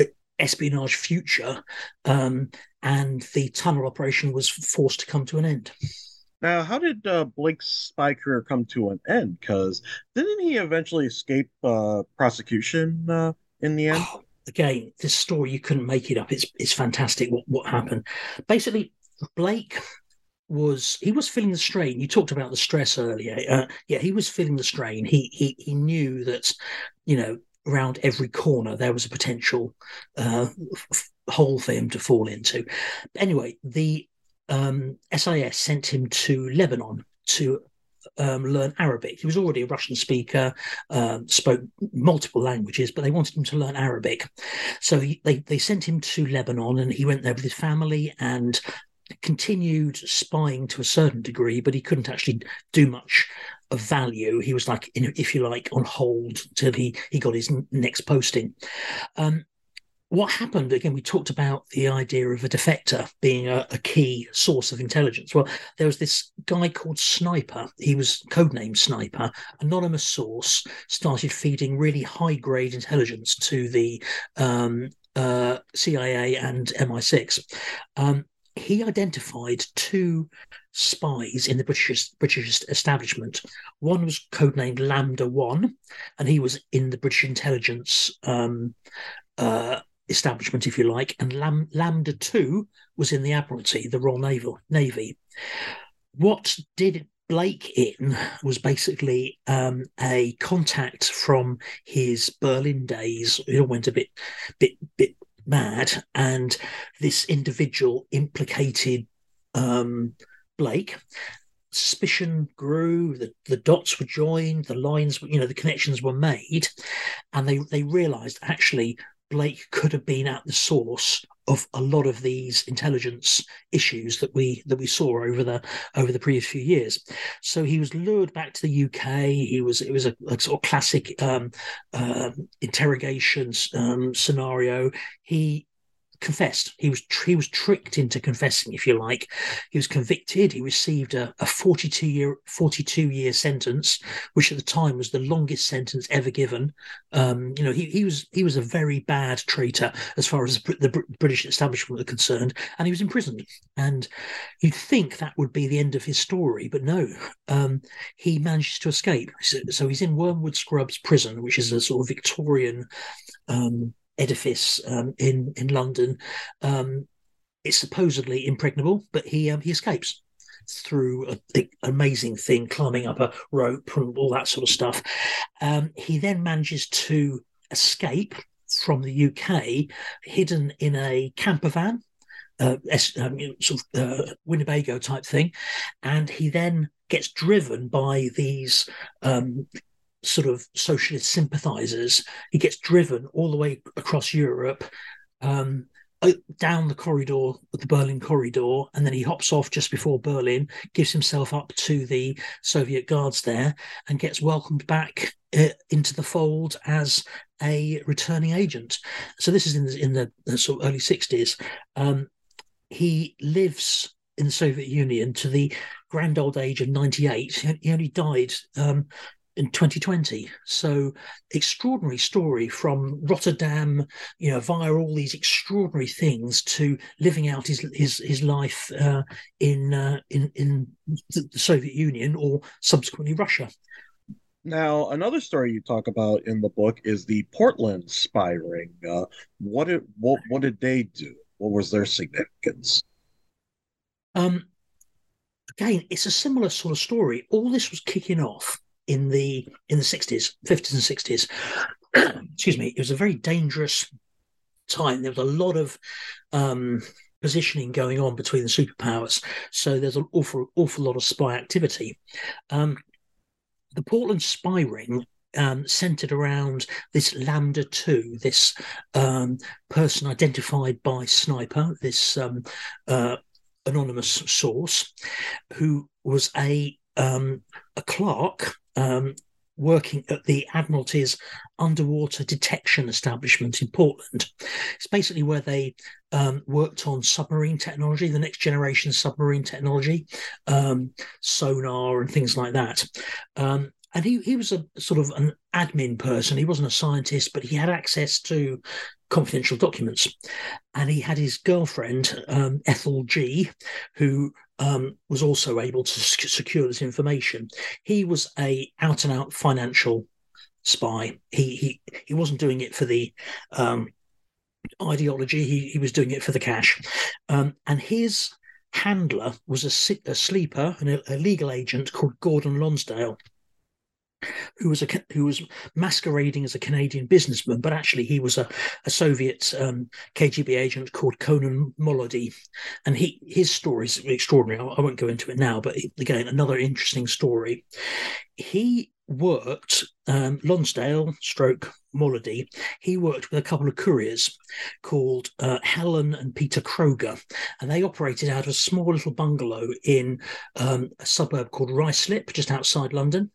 B: uh, espionage future, um, and the tunnel operation was forced to come to an end.
A: Now, how did uh, Blake's spy career come to an end? Because didn't he eventually escape uh, prosecution uh, in the end? Oh,
B: again, this story you couldn't make it up. It's it's fantastic what what happened. Basically, Blake was he was feeling the strain. You talked about the stress earlier. Uh, yeah, he was feeling the strain. He he he knew that, you know, around every corner there was a potential uh, hole for him to fall into. Anyway, the um, SIS sent him to Lebanon to um, learn Arabic. He was already a Russian speaker, uh, spoke multiple languages, but they wanted him to learn Arabic. So he, they they sent him to Lebanon, and he went there with his family and continued spying to a certain degree, but he couldn't actually do much of value. He was like, if you like, on hold till he he got his next posting. Um, what happened again we talked about the idea of a defector being a, a, key source of intelligence well there was this guy called sniper he was codenamed sniper anonymous source started feeding really high grade intelligence to the um, uh, cia and mi6 um, he identified two spies in the British British establishment. One was codenamed Lambda One, and he was in the British intelligence um, uh, establishment, if you like, and Lam- Lambda 2 was in the Admiralty, the Royal Naval Navy. What did Blake in was basically um, a contact from his Berlin days. It all went a bit, bit, bit mad, and this individual implicated um, Blake. Suspicion grew, the, the dots were joined, the lines, you know, the connections were made, and they they realised actually Blake could have been at the source of a lot of these intelligence issues that we that we saw over the over the previous few years. So he was lured back to the UK. He was it was a, a sort of classic um, uh, interrogation um, scenario. He confessed. He was he was tricked into confessing, if you like. He was convicted. He received a, a 42 year 42 year sentence, which at the time was the longest sentence ever given. Um, you know, he, he was he was a very bad traitor as far as the British establishment were concerned, and he was imprisoned. And you'd think that would be the end of his story, but no, um, he manages to escape. So, so, he's in Wormwood Scrubs prison, which is a sort of Victorian. Um, edifice um, in in London. Um, it's supposedly impregnable, but he um, he escapes through an amazing thing, climbing up a rope and all that sort of stuff. Um, he then manages to escape from the UK, hidden in a camper van. Uh, um, sort of uh, Winnebago type thing, and he then gets driven by these um, sort of socialist sympathizers. He gets driven all the way across Europe, um, down the corridor, the Berlin corridor, and then he hops off just before Berlin, gives himself up to the Soviet guards there, and gets welcomed back uh, into the fold as a returning agent. So this is in the, in the, sort of early sixties. Um, he lives in the Soviet Union to the grand old age of 98. He only died um, in 2020. So extraordinary story from Rotterdam, you know, via all these extraordinary things to living out his his his life uh, in uh, in in the Soviet Union or subsequently Russia.
A: Now, another story you talk about in the book is the Portland spy ring. Uh, what did what what did they do? What was their significance?
B: Um, again, it's a similar sort of story. All this was kicking off in the in the 60s 50s and 60s excuse me. It was a very dangerous time. There was a lot of um, positioning going on between the superpowers. So there's an awful awful lot of spy activity. Um, the portland spy ring um, centered around this Lambda 2, this um, person identified by Sniper, this um, uh, anonymous source who was a um, a clerk um, working at the Admiralty's underwater detection establishment in Portland. It's basically where they um, worked on submarine technology, the next generation submarine technology, um, sonar and things like that. Um, and he, he was a sort of an admin person. He wasn't a scientist, but he had access to confidential documents. And he had his girlfriend, um, Ethel Gee, who um, was also able to secure this information. He was a out and out financial spy. He he he wasn't doing it for the um, ideology. He he was doing it for the cash, um, and his handler was a, a sleeper, an illegal agent called Gordon Lonsdale who was a who was masquerading as a Canadian businessman, but actually he was a, a Soviet um, KGB agent called Konon Molody, and he his story is extraordinary. I, I won't go into it now, but again, another interesting story. He worked um, Lonsdale, stroke Molody. He worked with a couple of couriers called uh, Helen and Peter Kroger, and they operated out of a small little bungalow in um, a suburb called Ruislip, just outside London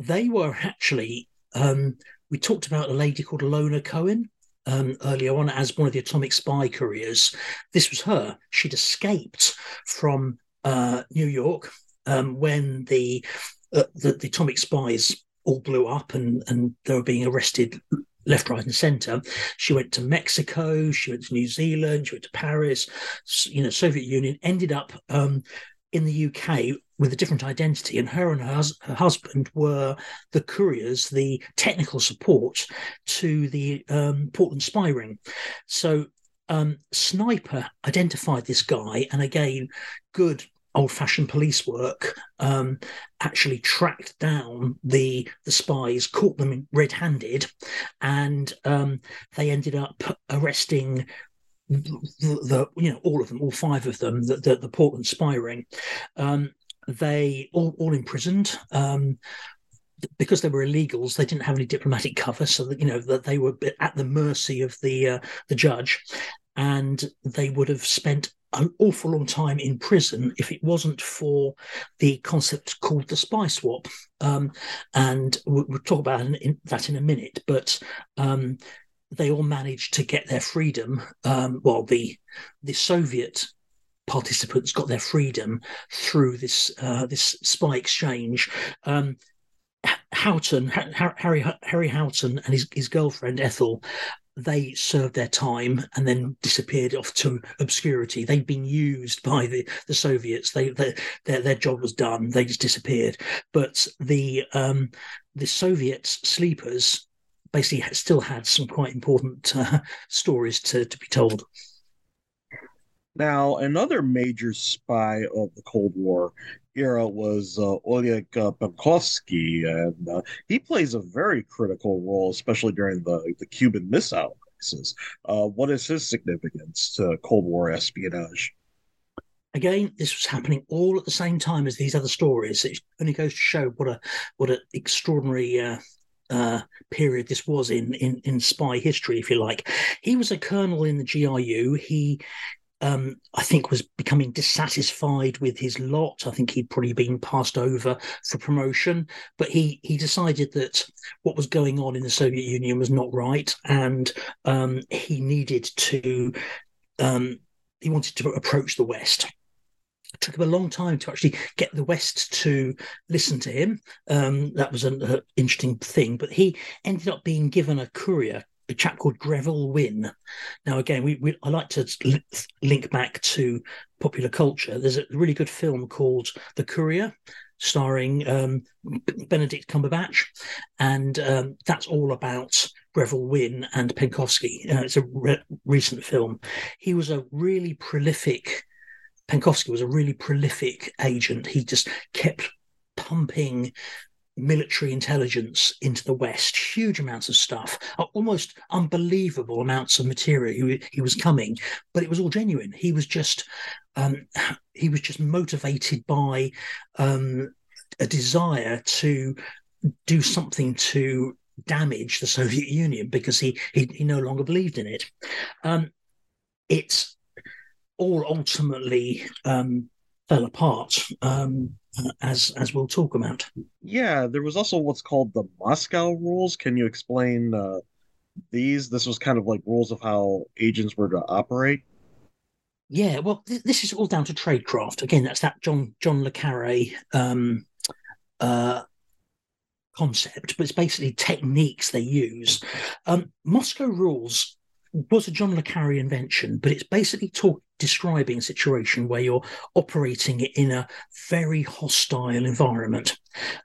B: they were actually um, we talked about a lady called Lona Cohen um, earlier on as one of the atomic spy careers. This was her. She'd escaped from uh, New York um, when the, uh, the, the atomic spies all blew up and and they were being arrested left, right, and centre. She went to Mexico. She went to New Zealand. She went to Paris. You know, Soviet Union ended up um, in the UK with a different identity, and her and her, hus- her, husband were the couriers, the technical support to the um, Portland spy ring. So um, Sniper identified this guy, and again, good old-fashioned police work um, actually tracked down the the spies, caught them red-handed, and um, they ended up arresting the, the, you know all of them, all five of them, the the, the Portland spy ring. Um, they all all imprisoned. Um, because they were illegals, they didn't have any diplomatic cover, so that you know that they were at the mercy of the uh, the judge, and they would have spent an awful long time in prison if it wasn't for the concept called the spy swap. Um, and we'll, we'll, talk about that in a minute. But um, they all managed to get their freedom. Um, the the Soviet participants got their freedom through this uh, this spy exchange. Um, Houghton, Harry Harry Houghton, and his, his girlfriend Ethel, they served their time and then disappeared off to obscurity. They'd been used by the, the Soviets. They, they their their job was done. They just disappeared. But the um, the Soviet sleepers basically still had some quite important uh, stories to, to be told.
A: Now, another major spy of the Cold War era was uh, Oleg uh, Penkovsky, and uh, he plays a very critical role, especially during the, the Cuban Missile Crisis. Uh, what is his significance to Cold War espionage?
B: Again, this was happening all at the same time as these other stories. It only goes to show what a what an extraordinary uh, uh, period this was in, in in spy history, if you like. He was a colonel in the GRU. He um, I think was becoming dissatisfied with his lot. I think he'd probably been passed over for promotion, but he he decided that what was going on in the Soviet Union was not right, and um, he needed to um, he wanted to approach the West. It took him a long time to actually get the West to listen to him. Um, that was an uh, interesting thing, but he ended up being given a courier a chap called Greville Wynne. Now, again, we, we, I like to link back to popular culture. There's a really good film called The Courier, starring um, Benedict Cumberbatch, and um, that's all about Greville Wynne and Penkovsky. Uh, it's a re- recent film. He was a really prolific. Penkovsky was a really prolific agent. He just kept pumping military intelligence into the West, huge amounts of stuff, uh, almost unbelievable amounts of material he, he was coming, but it was all genuine. He was just um, he was just motivated by um, a desire to do something to damage the Soviet Union because he he, he no longer believed in it. Um, it's all ultimately um, fell apart, um, uh, as as we'll talk about.
A: Yeah, there was also what's called the Moscow rules. Can you explain uh, these? This was kind of like rules of how agents were to operate.
B: Yeah, well, th- this is all down to tradecraft. Again, that's that John John le Carre um, uh, concept, but it's basically techniques they use. Um, Moscow rules was a John le Carre invention, but it's basically talk, describing a situation where you're operating in a very hostile environment,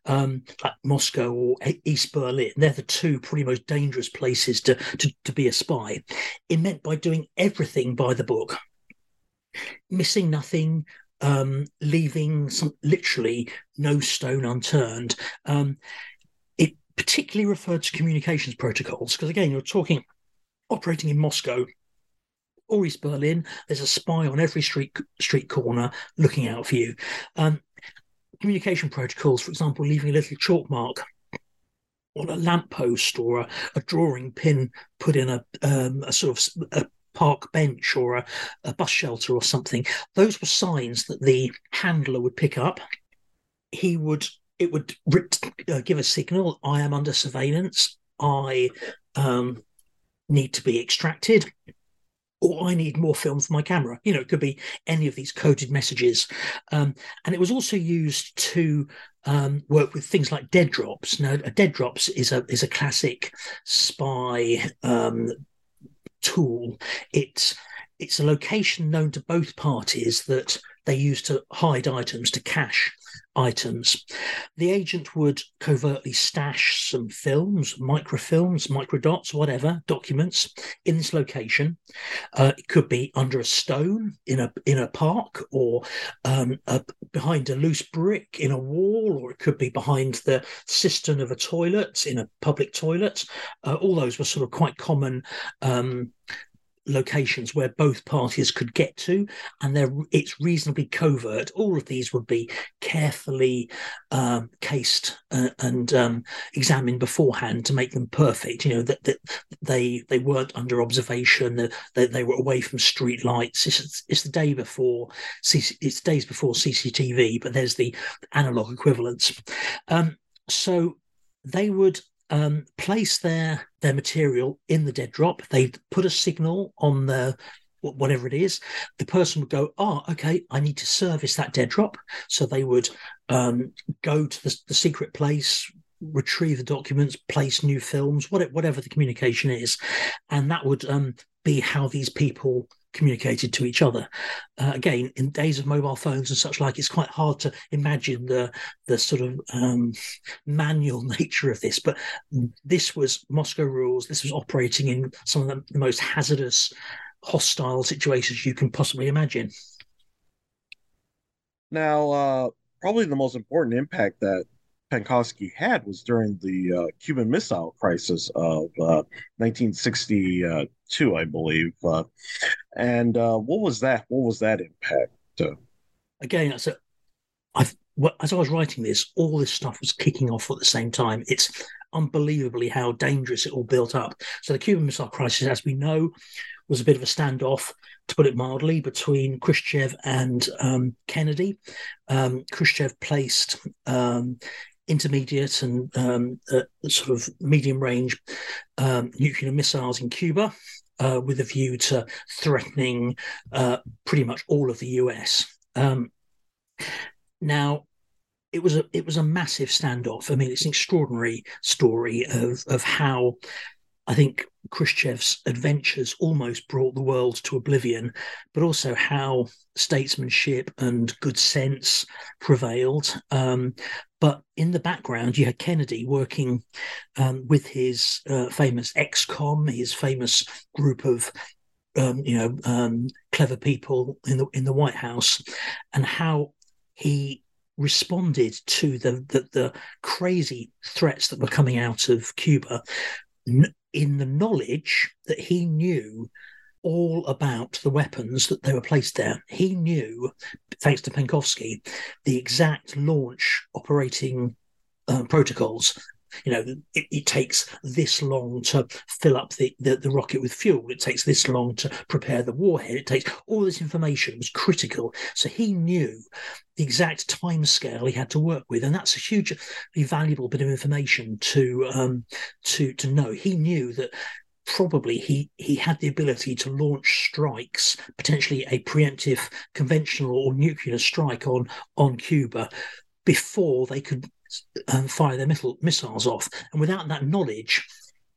B: um, like Moscow or East Berlin. They're the two pretty most dangerous places to, to, to be a spy. It meant by doing everything by the book, missing nothing, um, leaving some literally no stone unturned. Um, it particularly referred to communications protocols because again, you're talking operating in Moscow or East Berlin. There's a spy on every street street corner looking out for you. Um, communication protocols, for example, leaving a little chalk mark on a lamppost or a, a drawing pin put in a, um, a sort of a park bench or a, a bus shelter or something. Those were signs that the handler would pick up. He would it would uh, give a signal. I am under surveillance. I um, need to be extracted or I need more film for my camera. You know, it could be any of these coded messages. Um, and it was also used to um, work with things like dead drops. Now, a dead drops is a is a classic spy um, tool. It's it's a location known to both parties that they use to hide items, to cache items. The agent would covertly stash some films, microfilms, microdots, whatever, documents in this location. Uh, it could be under a stone in a in a park, or um, a, behind a loose brick in a wall, or it could be behind the cistern of a toilet in a public toilet. Uh, all those were sort of quite common um, locations where both parties could get to, and they're it's reasonably covert. All of these would be carefully um, cased uh, and um, examined beforehand to make them perfect. You know that, that they they weren't under observation. That they, they, were away from street lights. It's, it's the day before. It's days before CCTV, but there's the analog equivalents. Um, so they would um, place their their material in the dead drop. They put a signal on the whatever it is. The person would go, "Oh, okay, I need to service that dead drop." So they would um, go to the, the, secret place, retrieve the documents, place new films, whatever the communication is, and that would um, be how these people communicated to each other. Uh, again, in days of mobile phones and such like, it's quite hard to imagine the the sort of um, manual nature of this. But this was Moscow rules. This was operating in some of the, most hazardous, hostile situations you can possibly imagine.
A: Now, uh, probably the most important impact that Penkovsky had was during the uh, Cuban Missile Crisis of uh, 1962, I believe. Uh, and uh, what was that? What was that impact? Uh?
B: Again, I, as I was writing this, all this stuff was kicking off at the same time. It's unbelievably how dangerous it all built up. So the Cuban Missile Crisis, as we know, was a bit of a standoff, to put it mildly, between Khrushchev and um, Kennedy. Um, Khrushchev placed um, intermediate and um, uh, sort of medium range um, nuclear missiles in Cuba. Uh, with a view to threatening uh, pretty much all of the US. Um, now, it was a it was a massive standoff. I mean, it's an extraordinary story of of how I think Khrushchev's adventures almost brought the world to oblivion, but also how statesmanship and good sense prevailed. Um, but in the background, you had Kennedy working um, with his uh, famous ExComm, his famous group of um, you know um, clever people in the in the White House, and how he responded to the, the, the crazy threats that were coming out of Cuba in the knowledge that he knew all about the weapons that they were placed there. He knew, thanks to Penkovsky, the exact launch operating uh, protocols You know, it, it takes this long to fill up the, the, the rocket with fuel. It takes this long to prepare the warhead. It takes all this information was critical. So he knew the exact time scale he had to work with, and that's a hugely valuable bit of information to um, to to know. He knew that probably he he had the ability to launch strikes, potentially a preemptive conventional or nuclear strike on on Cuba before they could um, fire their missile, missiles off. And without that knowledge,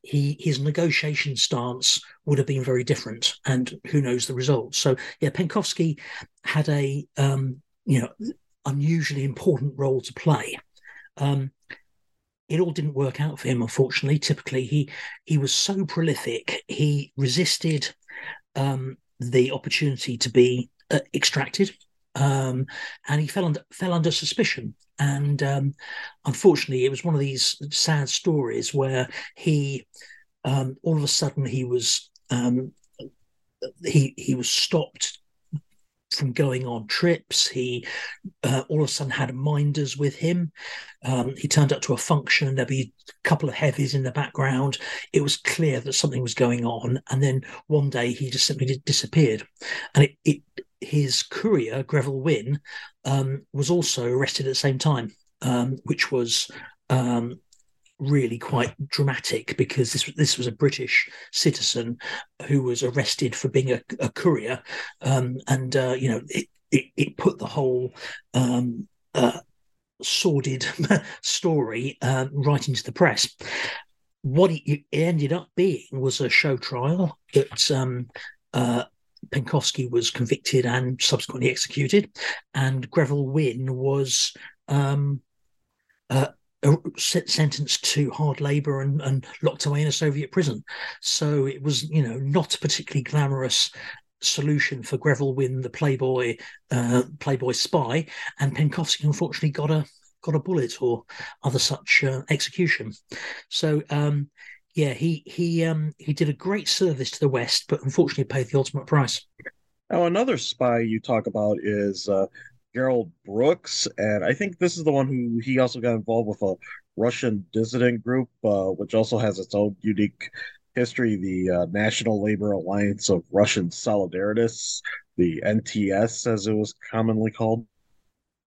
B: he his negotiation stance would have been very different. And who knows the results? So yeah, Penkovsky had a um, you know unusually important role to play. Um, it all didn't work out for him, unfortunately. Typically, he he was so prolific, he resisted um, the opportunity to be uh, extracted, um, and he fell under fell under suspicion. And um, unfortunately, it was one of these sad stories where he um, all of a sudden he was um, he he was stopped from going on trips. He uh, all of a sudden had minders with him. Um, he turned up to a function. There'd be a couple of heavies in the background. It was clear that something was going on. And then one day he just simply disappeared. And it, it his courier Greville Wynne um, was also arrested at the same time, um, which was um, really quite dramatic because this this was a British citizen who was arrested for being a, a courier, um, and uh, you know it, it, it put the whole um, uh, sordid story um, right into the press. What it ended up being was a show trial that um, uh, Penkovsky was convicted and subsequently executed, and Greville Wynne was um, uh, sentenced to hard labor and, and locked away in a Soviet prison. So it was, you know, not a particularly glamorous solution for Greville Wynne, the Playboy uh, Playboy spy, and Penkovsky unfortunately got a got a bullet or other such uh, execution. So um, yeah, he he um, he did a great service to the West, but unfortunately paid the ultimate price.
A: Now another spy you talk about is uh, Gerald Brooks, and I think this is the one who he also got involved with a Russian dissident group, uh, which also has its own unique history. The uh, National Labor Alliance of Russian Solidarists, the NTS, as it was commonly called.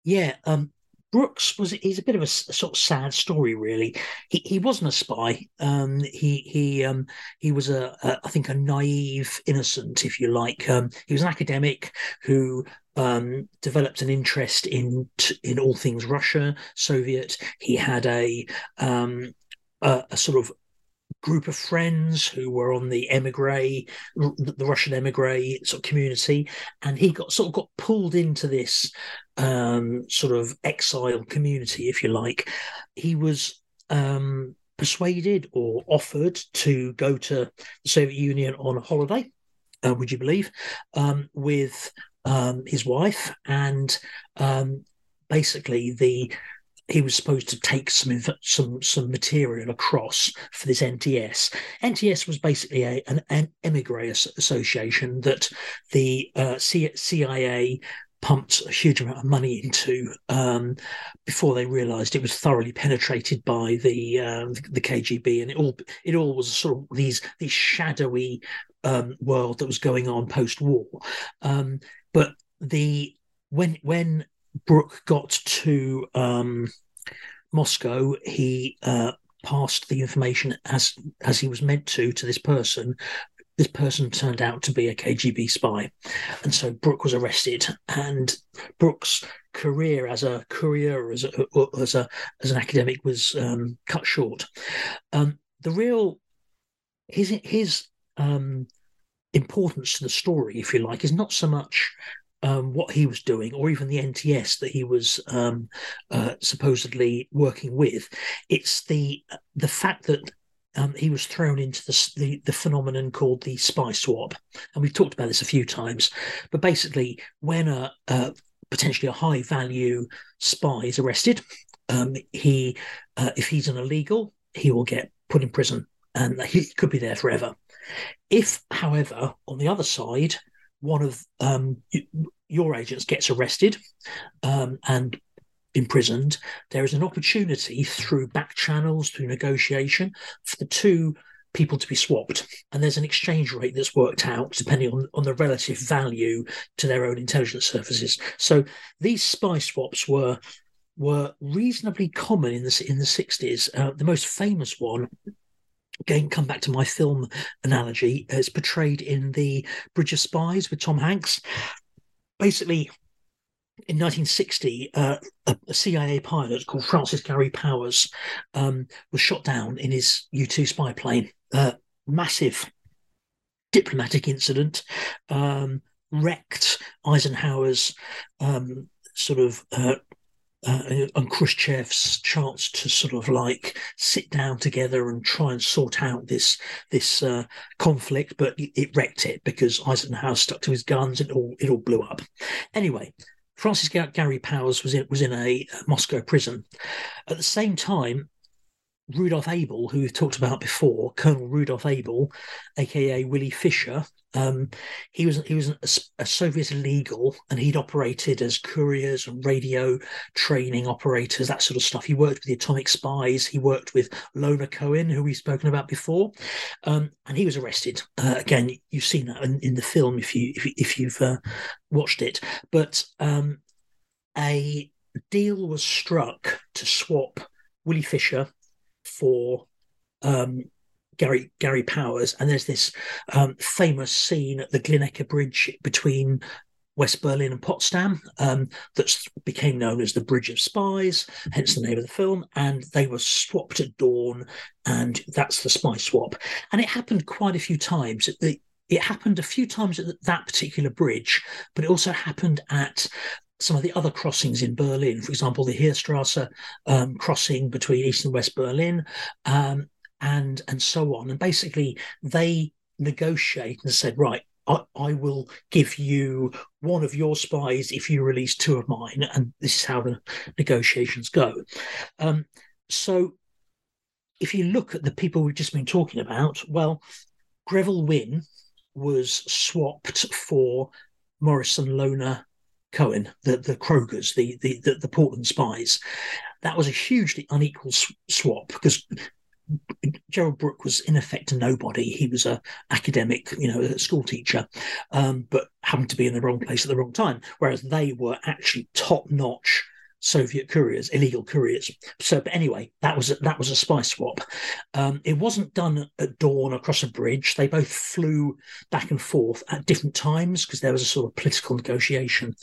B: Yeah, um, Brooks was he's a bit of a, a, sort of sad story, really. He he wasn't a spy. Um, he he um, he was a, a I think a naive innocent, if you like. Um, he was an academic who um, developed an interest in in all things Russia, Soviet. He had a um, a, a sort of group of friends who were on the emigre, the Russian emigre sort of community, and he got sort of got pulled into this um, sort of exile community, if you like. He was um, persuaded or offered to go to the Soviet Union on a holiday. Uh, would you believe? Um, with um, his wife, and um, basically the he was supposed to take some some some material across for this NTS. NTS was basically a, an, an emigre association that the uh, CIA pumped a huge amount of money into um, before they realised it was thoroughly penetrated by the um, the KGB, and it all it all was sort of these these shadowy um, world that was going on post war. Um, but the when when Brooke got to um, Moscow, he uh, passed the information as as he was meant to to this person. This person turned out to be a KGB spy, and so Brooke was arrested. And Brooke's career as a courier, as a as a as an academic, was um, cut short. Um, the real his his um, importance to the story, if you like, is not so much um, what he was doing, or even the NTS that he was um, uh, supposedly working with. It's the the fact that um, he was thrown into the, the, the phenomenon called the spy swap, and we've talked about this a few times. But basically, when a, a potentially a high value spy is arrested, um, he uh, if he's an illegal, he will get put in prison, and he could be there forever. If, however, on the other side, one of um, your agents gets arrested um, and imprisoned, there is an opportunity through back channels, through negotiation, for the two people to be swapped. And there's an exchange rate that's worked out depending on, on the relative value to their own intelligence services. So these spy swaps were were reasonably common in the in the 60s. Uh, the most famous one again come back to my film analogy is portrayed in the bridge of spies with tom hanks basically in 1960, uh, a, CIA pilot called Francis Gary Powers um, was shot down in his U 2 spy plane. Uh, massive diplomatic incident, um, wrecked Eisenhower's um, sort of uh, uh, and Khrushchev's chance to sort of like sit down together and try and sort out this this uh, conflict, but it wrecked it because Eisenhower stuck to his guns. It all it all blew up. Anyway, Francis Gary Powers was in was in a uh, Moscow prison. At the same time, Rudolf Abel, who we've talked about before, Colonel Rudolf Abel, aka Willie Fisher, um, he was he was a, a, Soviet legal, and he'd operated as couriers and radio training operators, that sort of stuff. He worked with the atomic spies. He worked with Lona Cohen, who we've spoken about before, um, and he was arrested. Uh, again, you've seen that in, in, the film if you if, if you've uh, watched it. But um, a deal was struck to swap Willie Fisher for um, Gary Gary Powers, and there's this um, famous scene at the Glienicke Bridge between West Berlin and Potsdam um, that became known as the Bridge of Spies, hence the name of the film. And they were swapped at dawn, and that's the spy swap. And it happened quite a few times. It, it happened a few times at that particular bridge, but it also happened at some of the other crossings in Berlin, for example, the Heerstrasse um, crossing between East and West Berlin, um, and and so on. And basically, they negotiate and said, right, I, I, will give you one of your spies if you release two of mine, and this is how the negotiations go. Um, so, if you look at the people we've just been talking about, well, Greville Wynne was swapped for Morrison Lona Cohen, the the Krogers, the the the, the Portland spies. That was a hugely unequal sw- swap because Gerald Brooke was in effect a nobody. He was a academic, you know, a school teacher, um, but happened to be in the wrong place at the wrong time. Whereas they were actually top notch Soviet couriers, illegal couriers. So, but anyway, that was a, that was a spy swap. Um, it wasn't done at dawn across a bridge. They both flew back and forth at different times because there was a sort of political negotiation.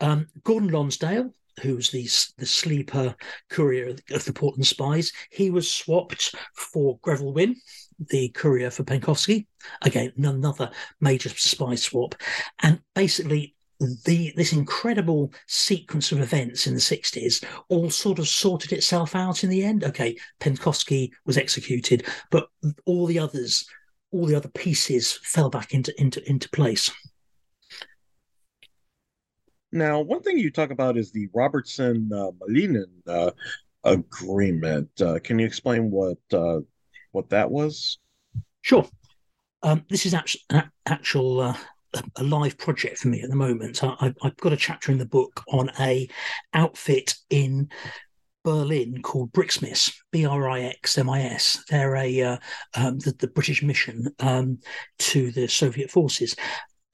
B: Um, Gordon Lonsdale, who was the the sleeper courier of the Portland spies, he was swapped for Greville Wynne, the courier for Penkovsky. Again, another major spy swap, and basically the this incredible sequence of events in the 60s all sort of sorted itself out in the end. Okay, Penkovsky was executed, but all the others, all the other pieces fell back into into into place.
A: Now, one thing you talk about is the Robertson uh, Malinin uh, agreement. Uh, can you explain what uh, what that was?
B: Sure. Um, this is actual, actual a live project for me at the moment. I, have got a chapter in the book on a outfit in Berlin called Brixmis, B R I X M I S. They're a uh, um, the, the, British mission um, to the Soviet forces.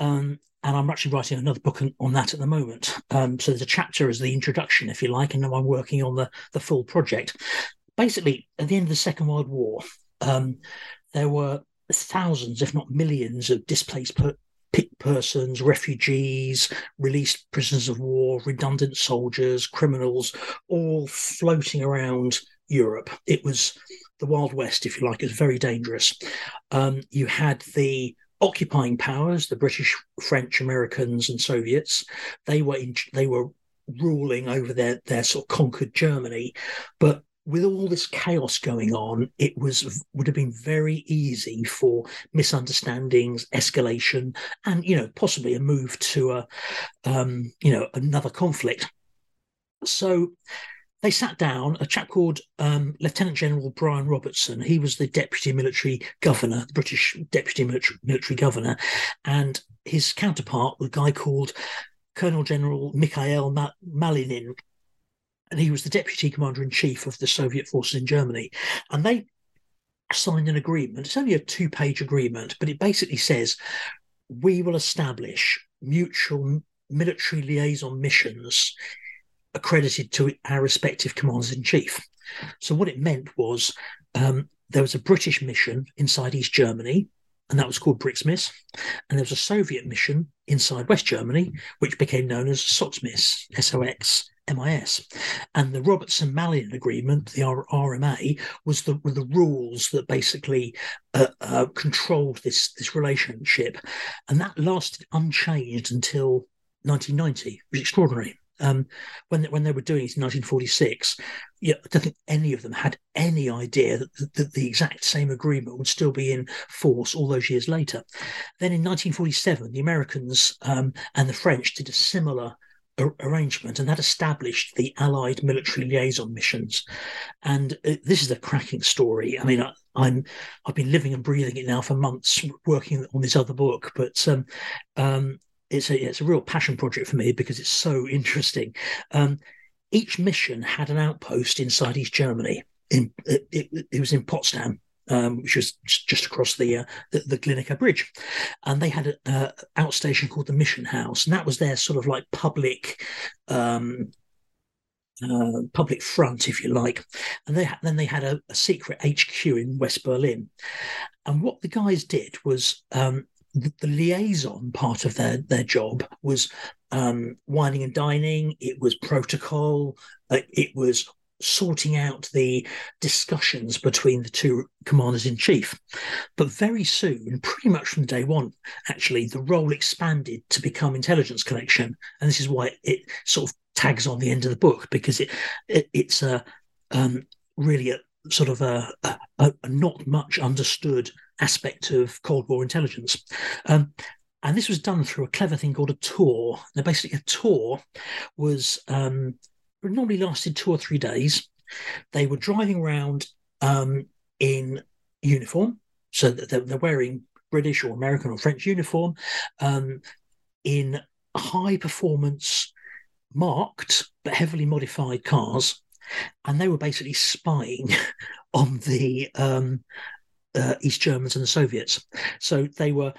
B: Um, and I'm actually writing another book on, on that at the moment. Um, so there's a chapter as the introduction, if you like, and now I'm working on the the full project. Basically, at the end of the Second World War, um, there were thousands, if not millions, of displaced per- persons, refugees, released prisoners of war, redundant soldiers, criminals, all floating around Europe. It was the Wild West, if you like. It was very dangerous. Um, you had the occupying powers, the British, French, Americans, and Soviets. They were in, they were ruling over their their sort of conquered Germany, but with all this chaos going on, it was would have been very easy for misunderstandings, escalation, and you know possibly a move to a um, you know another conflict. So they sat down. A chap called um, Lieutenant General Brian Robertson. He was the deputy military governor, the British deputy military, military governor, and his counterpart, a guy called Colonel General Mikhail Malinin and he was the deputy commander in chief of the Soviet forces in Germany. And they signed an agreement. It's only a two page agreement, but it basically says we will establish mutual military liaison missions accredited to our respective commanders in chief. So, what it meant was um, there was a British mission inside East Germany, and that was called BRIXMIS. And there was a Soviet mission inside West Germany, which became known as SOXMIS, S-O-X, MIS. And the Robertson-Malin Agreement, the RMA, was the were the rules that basically uh, uh, controlled this this relationship, and that lasted unchanged until 1990. which was extraordinary. Um, when when they were doing it in 1946, yeah, I don't think any of them had any idea that, that, the exact same agreement would still be in force all those years later. Then in 1947, the Americans um, and the French did a similar arrangement, and that established the Allied military liaison missions. And uh, this is a cracking story. I mean, I, am I've been living and breathing it now for months, working on this other book, but um, um, it's a it's a real passion project for me because it's so interesting. Um, each mission had an outpost inside East Germany. In it, it, it was in Potsdam, um, which was just across the, uh, the, the Glienicke Bridge, and they had an outstation called the Mission House, and that was their sort of like public. Um, uh, public front, if you like, and they then they had a, a, secret HQ in West Berlin. And what the guys did was um, the, liaison part of their their job was um, and dining. It was protocol. Uh, it was sorting out the discussions between the two commanders in chief. But very soon, pretty much from day one, actually, the role expanded to become intelligence collection, and this is why it sort of tags on the end of the book because it, it it's a um, really a sort of a, a, a, not much understood aspect of Cold War intelligence. Um, and this was done through a clever thing called a tour. Now, basically, a tour was um, normally lasted two or three days. They were driving around um, in uniform, so they're, they're, wearing British or American or French uniform um, in high performance, marked but heavily modified cars, and they were basically spying on the um, uh, East Germans and the Soviets. So they were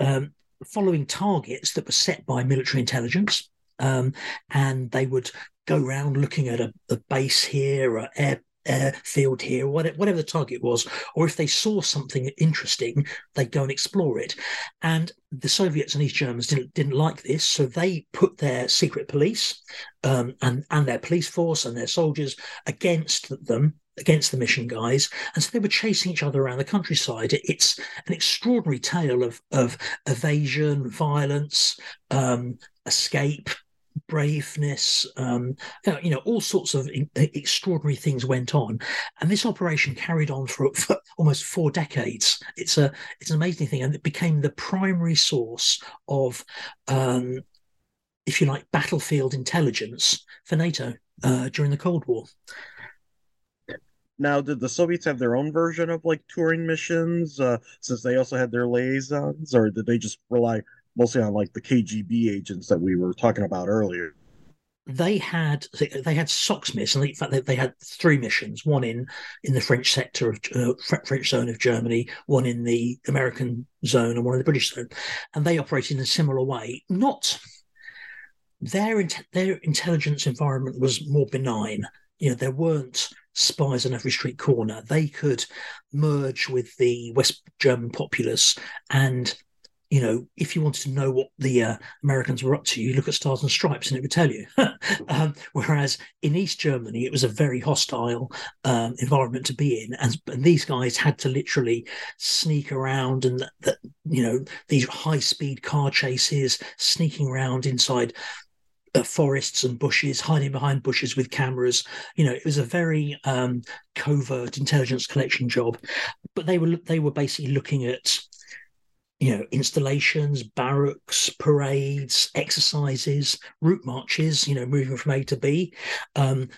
B: um, following targets that were set by military intelligence. Um, and they would go around looking at a, a base here, or air airfield here, whatever, whatever the target was, or if they saw something interesting, they'd go and explore it. And the Soviets and East Germans didn't didn't like this, so they put their secret police um, and and their police force and their soldiers against them against the mission guys, and so they were chasing each other around the countryside. It's an extraordinary tale of of evasion, violence, um, escape, braveness, um, you know, all sorts of extraordinary things went on, and this operation carried on for, for, almost four decades. It's a it's an amazing thing, and it became the primary source of, um, if you like, battlefield intelligence for NATO uh, during the Cold War.
A: Now, did the Soviets have their own version of like touring missions, uh, since they also had their liaisons, or did they just rely mostly on like the KGB agents that we were talking about earlier.
B: They had they had SOXMIS, and in fact they, they, had three missions: one in in the French sector of uh, French zone of Germany, one in the American zone, and one in the British zone, and they operated in a similar way. Not their their intelligence environment was more benign. You know, there weren't spies on every street corner. They could merge with the West German populace and you know, if you wanted to know what the uh, Americans were up to, you look at Stars and Stripes and it would tell you. um, whereas in East Germany, it was a very hostile um, environment to be in, and, and, these guys had to literally sneak around and that you know these high speed car chases, sneaking around inside. Uh, forests and bushes, hiding behind bushes with cameras. You know, it was a very um, covert intelligence collection job. But they were they were basically looking at you know, installations, barracks, parades, exercises, route marches, you know, moving from A to B, um,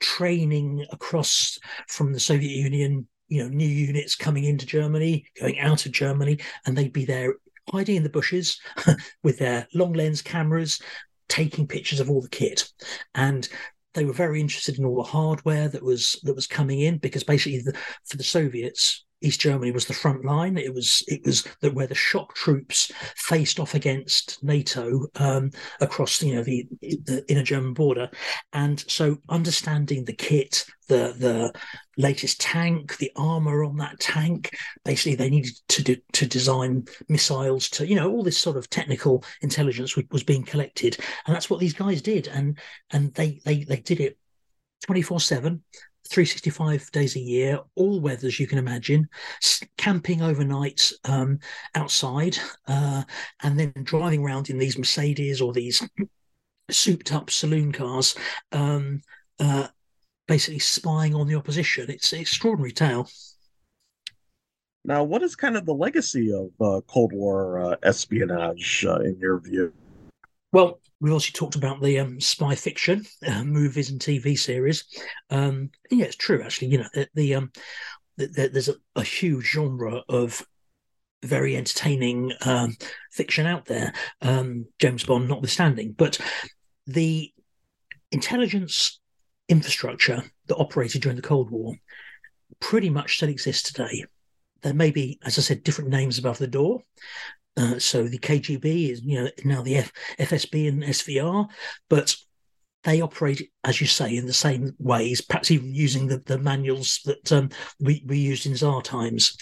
B: training across from the Soviet Union, you know, new units coming into Germany, going out of Germany, and they'd be there hiding in the bushes with their long lens cameras, taking pictures of all the kit. And they were very interested in all the hardware that was that was coming in because basically the, for the Soviets, East Germany was the front line. It was it was the, where the shock troops faced off against NATO um, across you know the, the inner German border, and so understanding the kit, the the latest tank, the armor on that tank. Basically, they needed to do, to design missiles to you know all this sort of technical intelligence was being collected, and that's what these guys did, and and they they they did it twenty four seven 365 days a year, all weathers you can imagine, camping overnight um, outside, uh, and then driving around in these Mercedes or these souped up saloon cars, um, uh, basically spying on the opposition. It's an extraordinary tale.
A: Now, what is kind of the legacy of uh, Cold War uh, espionage uh, in your view?
B: Well, we've also talked about the um, spy fiction uh, movies and TV series. Um, yeah, it's true. Actually, you know, the, the um, the, the, there's a, a, huge genre of very entertaining um, fiction out there. Um, James Bond, notwithstanding, but the intelligence infrastructure that operated during the Cold War pretty much still exists today. There may be, as I said, different names above the door, uh, so the KGB is you know now the F- FSB and SVR, but they operate, as you say, in the same ways, perhaps even using the, the manuals that um, we, we used in Tsar times.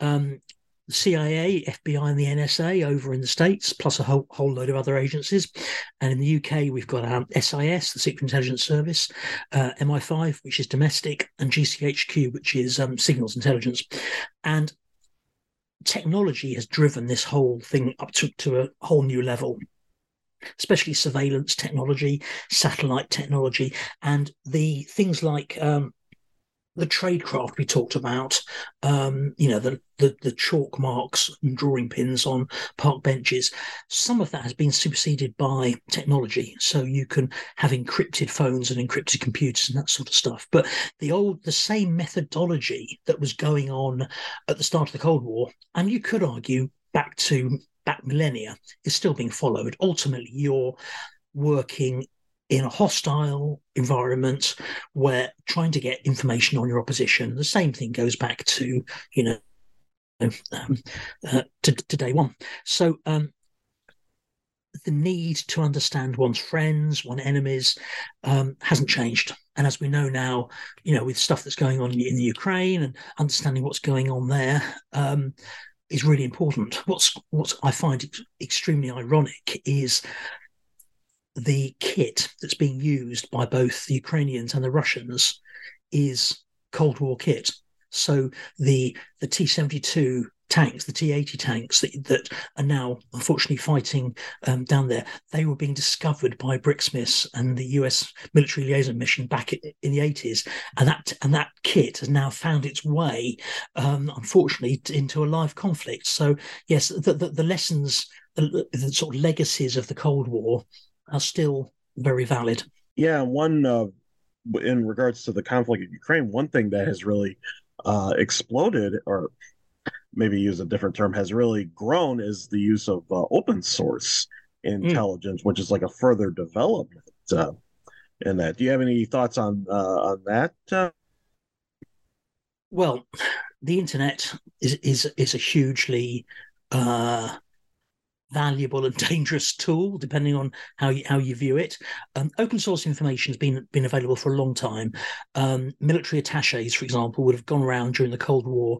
B: Um, CIA, FBI, and the NSA over in the States, plus a whole, whole load of other agencies. And in the UK, we've got um, SIS, the Secret Intelligence Service, uh, MI5, which is domestic, and GCHQ, which is um, signals intelligence. And technology has driven this whole thing up to, to a whole new level especially surveillance technology satellite technology and the things like um, the tradecraft we talked about, um, you know, the, the, the chalk marks and drawing pins on park benches, some of that has been superseded by technology. So you can have encrypted phones and encrypted computers and that sort of stuff. But the old, the same methodology that was going on at the start of the Cold War, and you could argue back to back millennia, is still being followed. Ultimately, you're working in a hostile environment where trying to get information on your opposition, the same thing goes back to, you know, um, uh, to, to, day one. So um, the need to understand one's friends, one's enemies, um, hasn't changed. And as we know now, you know, with stuff that's going on in the Ukraine and understanding what's going on there, um, is really important. What's what I find extremely ironic is the kit that's being used by both the Ukrainians and the Russians is Cold War kit. So the the T seventy two tanks, the T eighty tanks that, that are now unfortunately fighting um, down there, they were being discovered by Brixmis and the U.S. military liaison mission back in the eighties, and that and that kit has now found its way, um, unfortunately, into a live conflict. So yes, the the, the lessons, the, the sort of legacies of the Cold War are still very valid.
A: Yeah, one uh, in regards to the conflict in Ukraine, one thing that has really uh, exploded, or maybe use a different term, has really grown is the use of uh, open source hmm. intelligence, mm. which is like a further development uh, in that. Do you have any thoughts on uh, on that? Uh?
B: Well, the internet is is is a hugely uh, valuable and dangerous tool, depending on how you, how you view it. Um, open source information has been been available for a long time. Um, military attaches, for example, would have gone around during the Cold War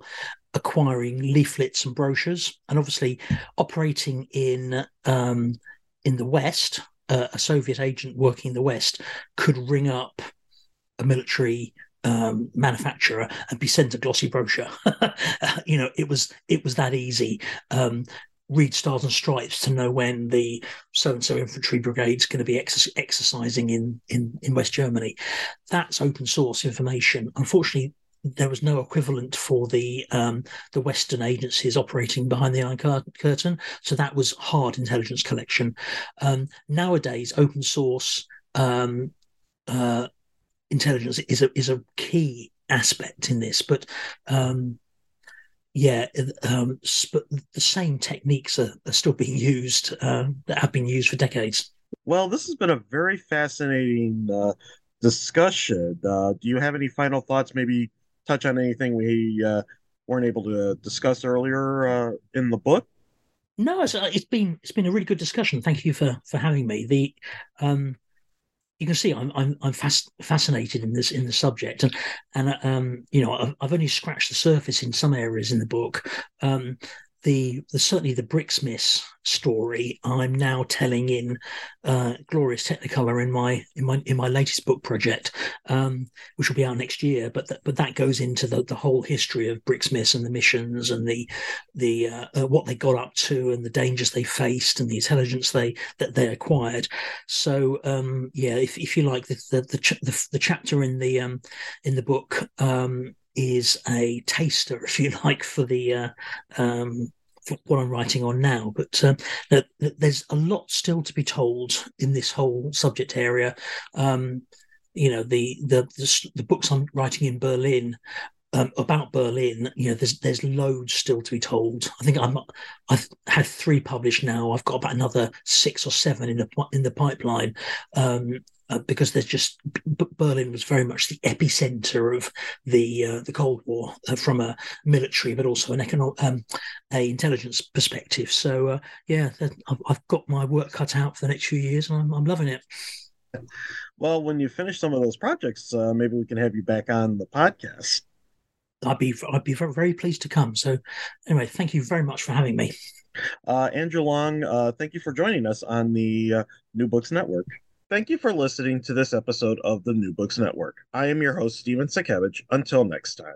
B: acquiring leaflets and brochures, and obviously operating in um, in the West. Uh, a Soviet agent working in the West could ring up a military um, manufacturer and be sent a glossy brochure. you know, it was it was that easy. Um, read stars and stripes to know when the so and so infantry brigade is going to be ex- exercising in, in in West Germany. That's open source information. Unfortunately, there was no equivalent for the um, the Western agencies operating behind the Iron Curtain, so that was hard intelligence collection. Um, nowadays, open source um, uh, intelligence is a is a key aspect in this, but um, yeah, um, but the same techniques are, are still being used uh, that have been used for decades.
A: Well, this has been a very fascinating uh, discussion. Uh, do you have any final thoughts? Maybe touch on anything we uh, weren't able to discuss earlier uh, in the book?
B: No, it's, uh, it's been it's been a really good discussion. Thank you for for having me. The um, you can see I'm I'm I'm fast, fascinated in this in the subject, and and um, you know I've, I've only scratched the surface in some areas in the book. Um, the, the certainly the Brixmis story I'm now telling in uh, glorious Technicolor in my in my in my latest book project, um, which will be out next year. But th- but that goes into the, the whole history of Brixmis and the missions and the the uh, uh, what they got up to and the dangers they faced and the intelligence they that they acquired. So um, yeah, if, if you like the the the, ch- the, the chapter in the um, in the book um, is a taster, if you like, for the uh, um, for what I'm writing on now. But um, there's a lot still to be told in this whole subject area. Um, you know, the, the, the the books I'm writing in Berlin um, about Berlin, you know, there's there's loads still to be told. I think I'm I've had three published now. I've got about another six or seven in the in the pipeline. Uh, because there's just Berlin was very much the epicenter of the uh, the Cold War uh, from a military but also an economic um, a intelligence perspective. So uh, yeah, I've, I've, got my work cut out for the next few years, and I'm, I'm loving it.
A: Well, when you finish some of those projects, uh, maybe we can have you back on the podcast.
B: I'd be I'd be very, very pleased to come. So anyway, thank you very much for having me.
A: Uh, Andrew Long, uh, thank you for joining us on the uh, New Books Network. Thank you for listening to this episode of the New Books Network. I am your host, Stephen Satkiewicz. Until next time.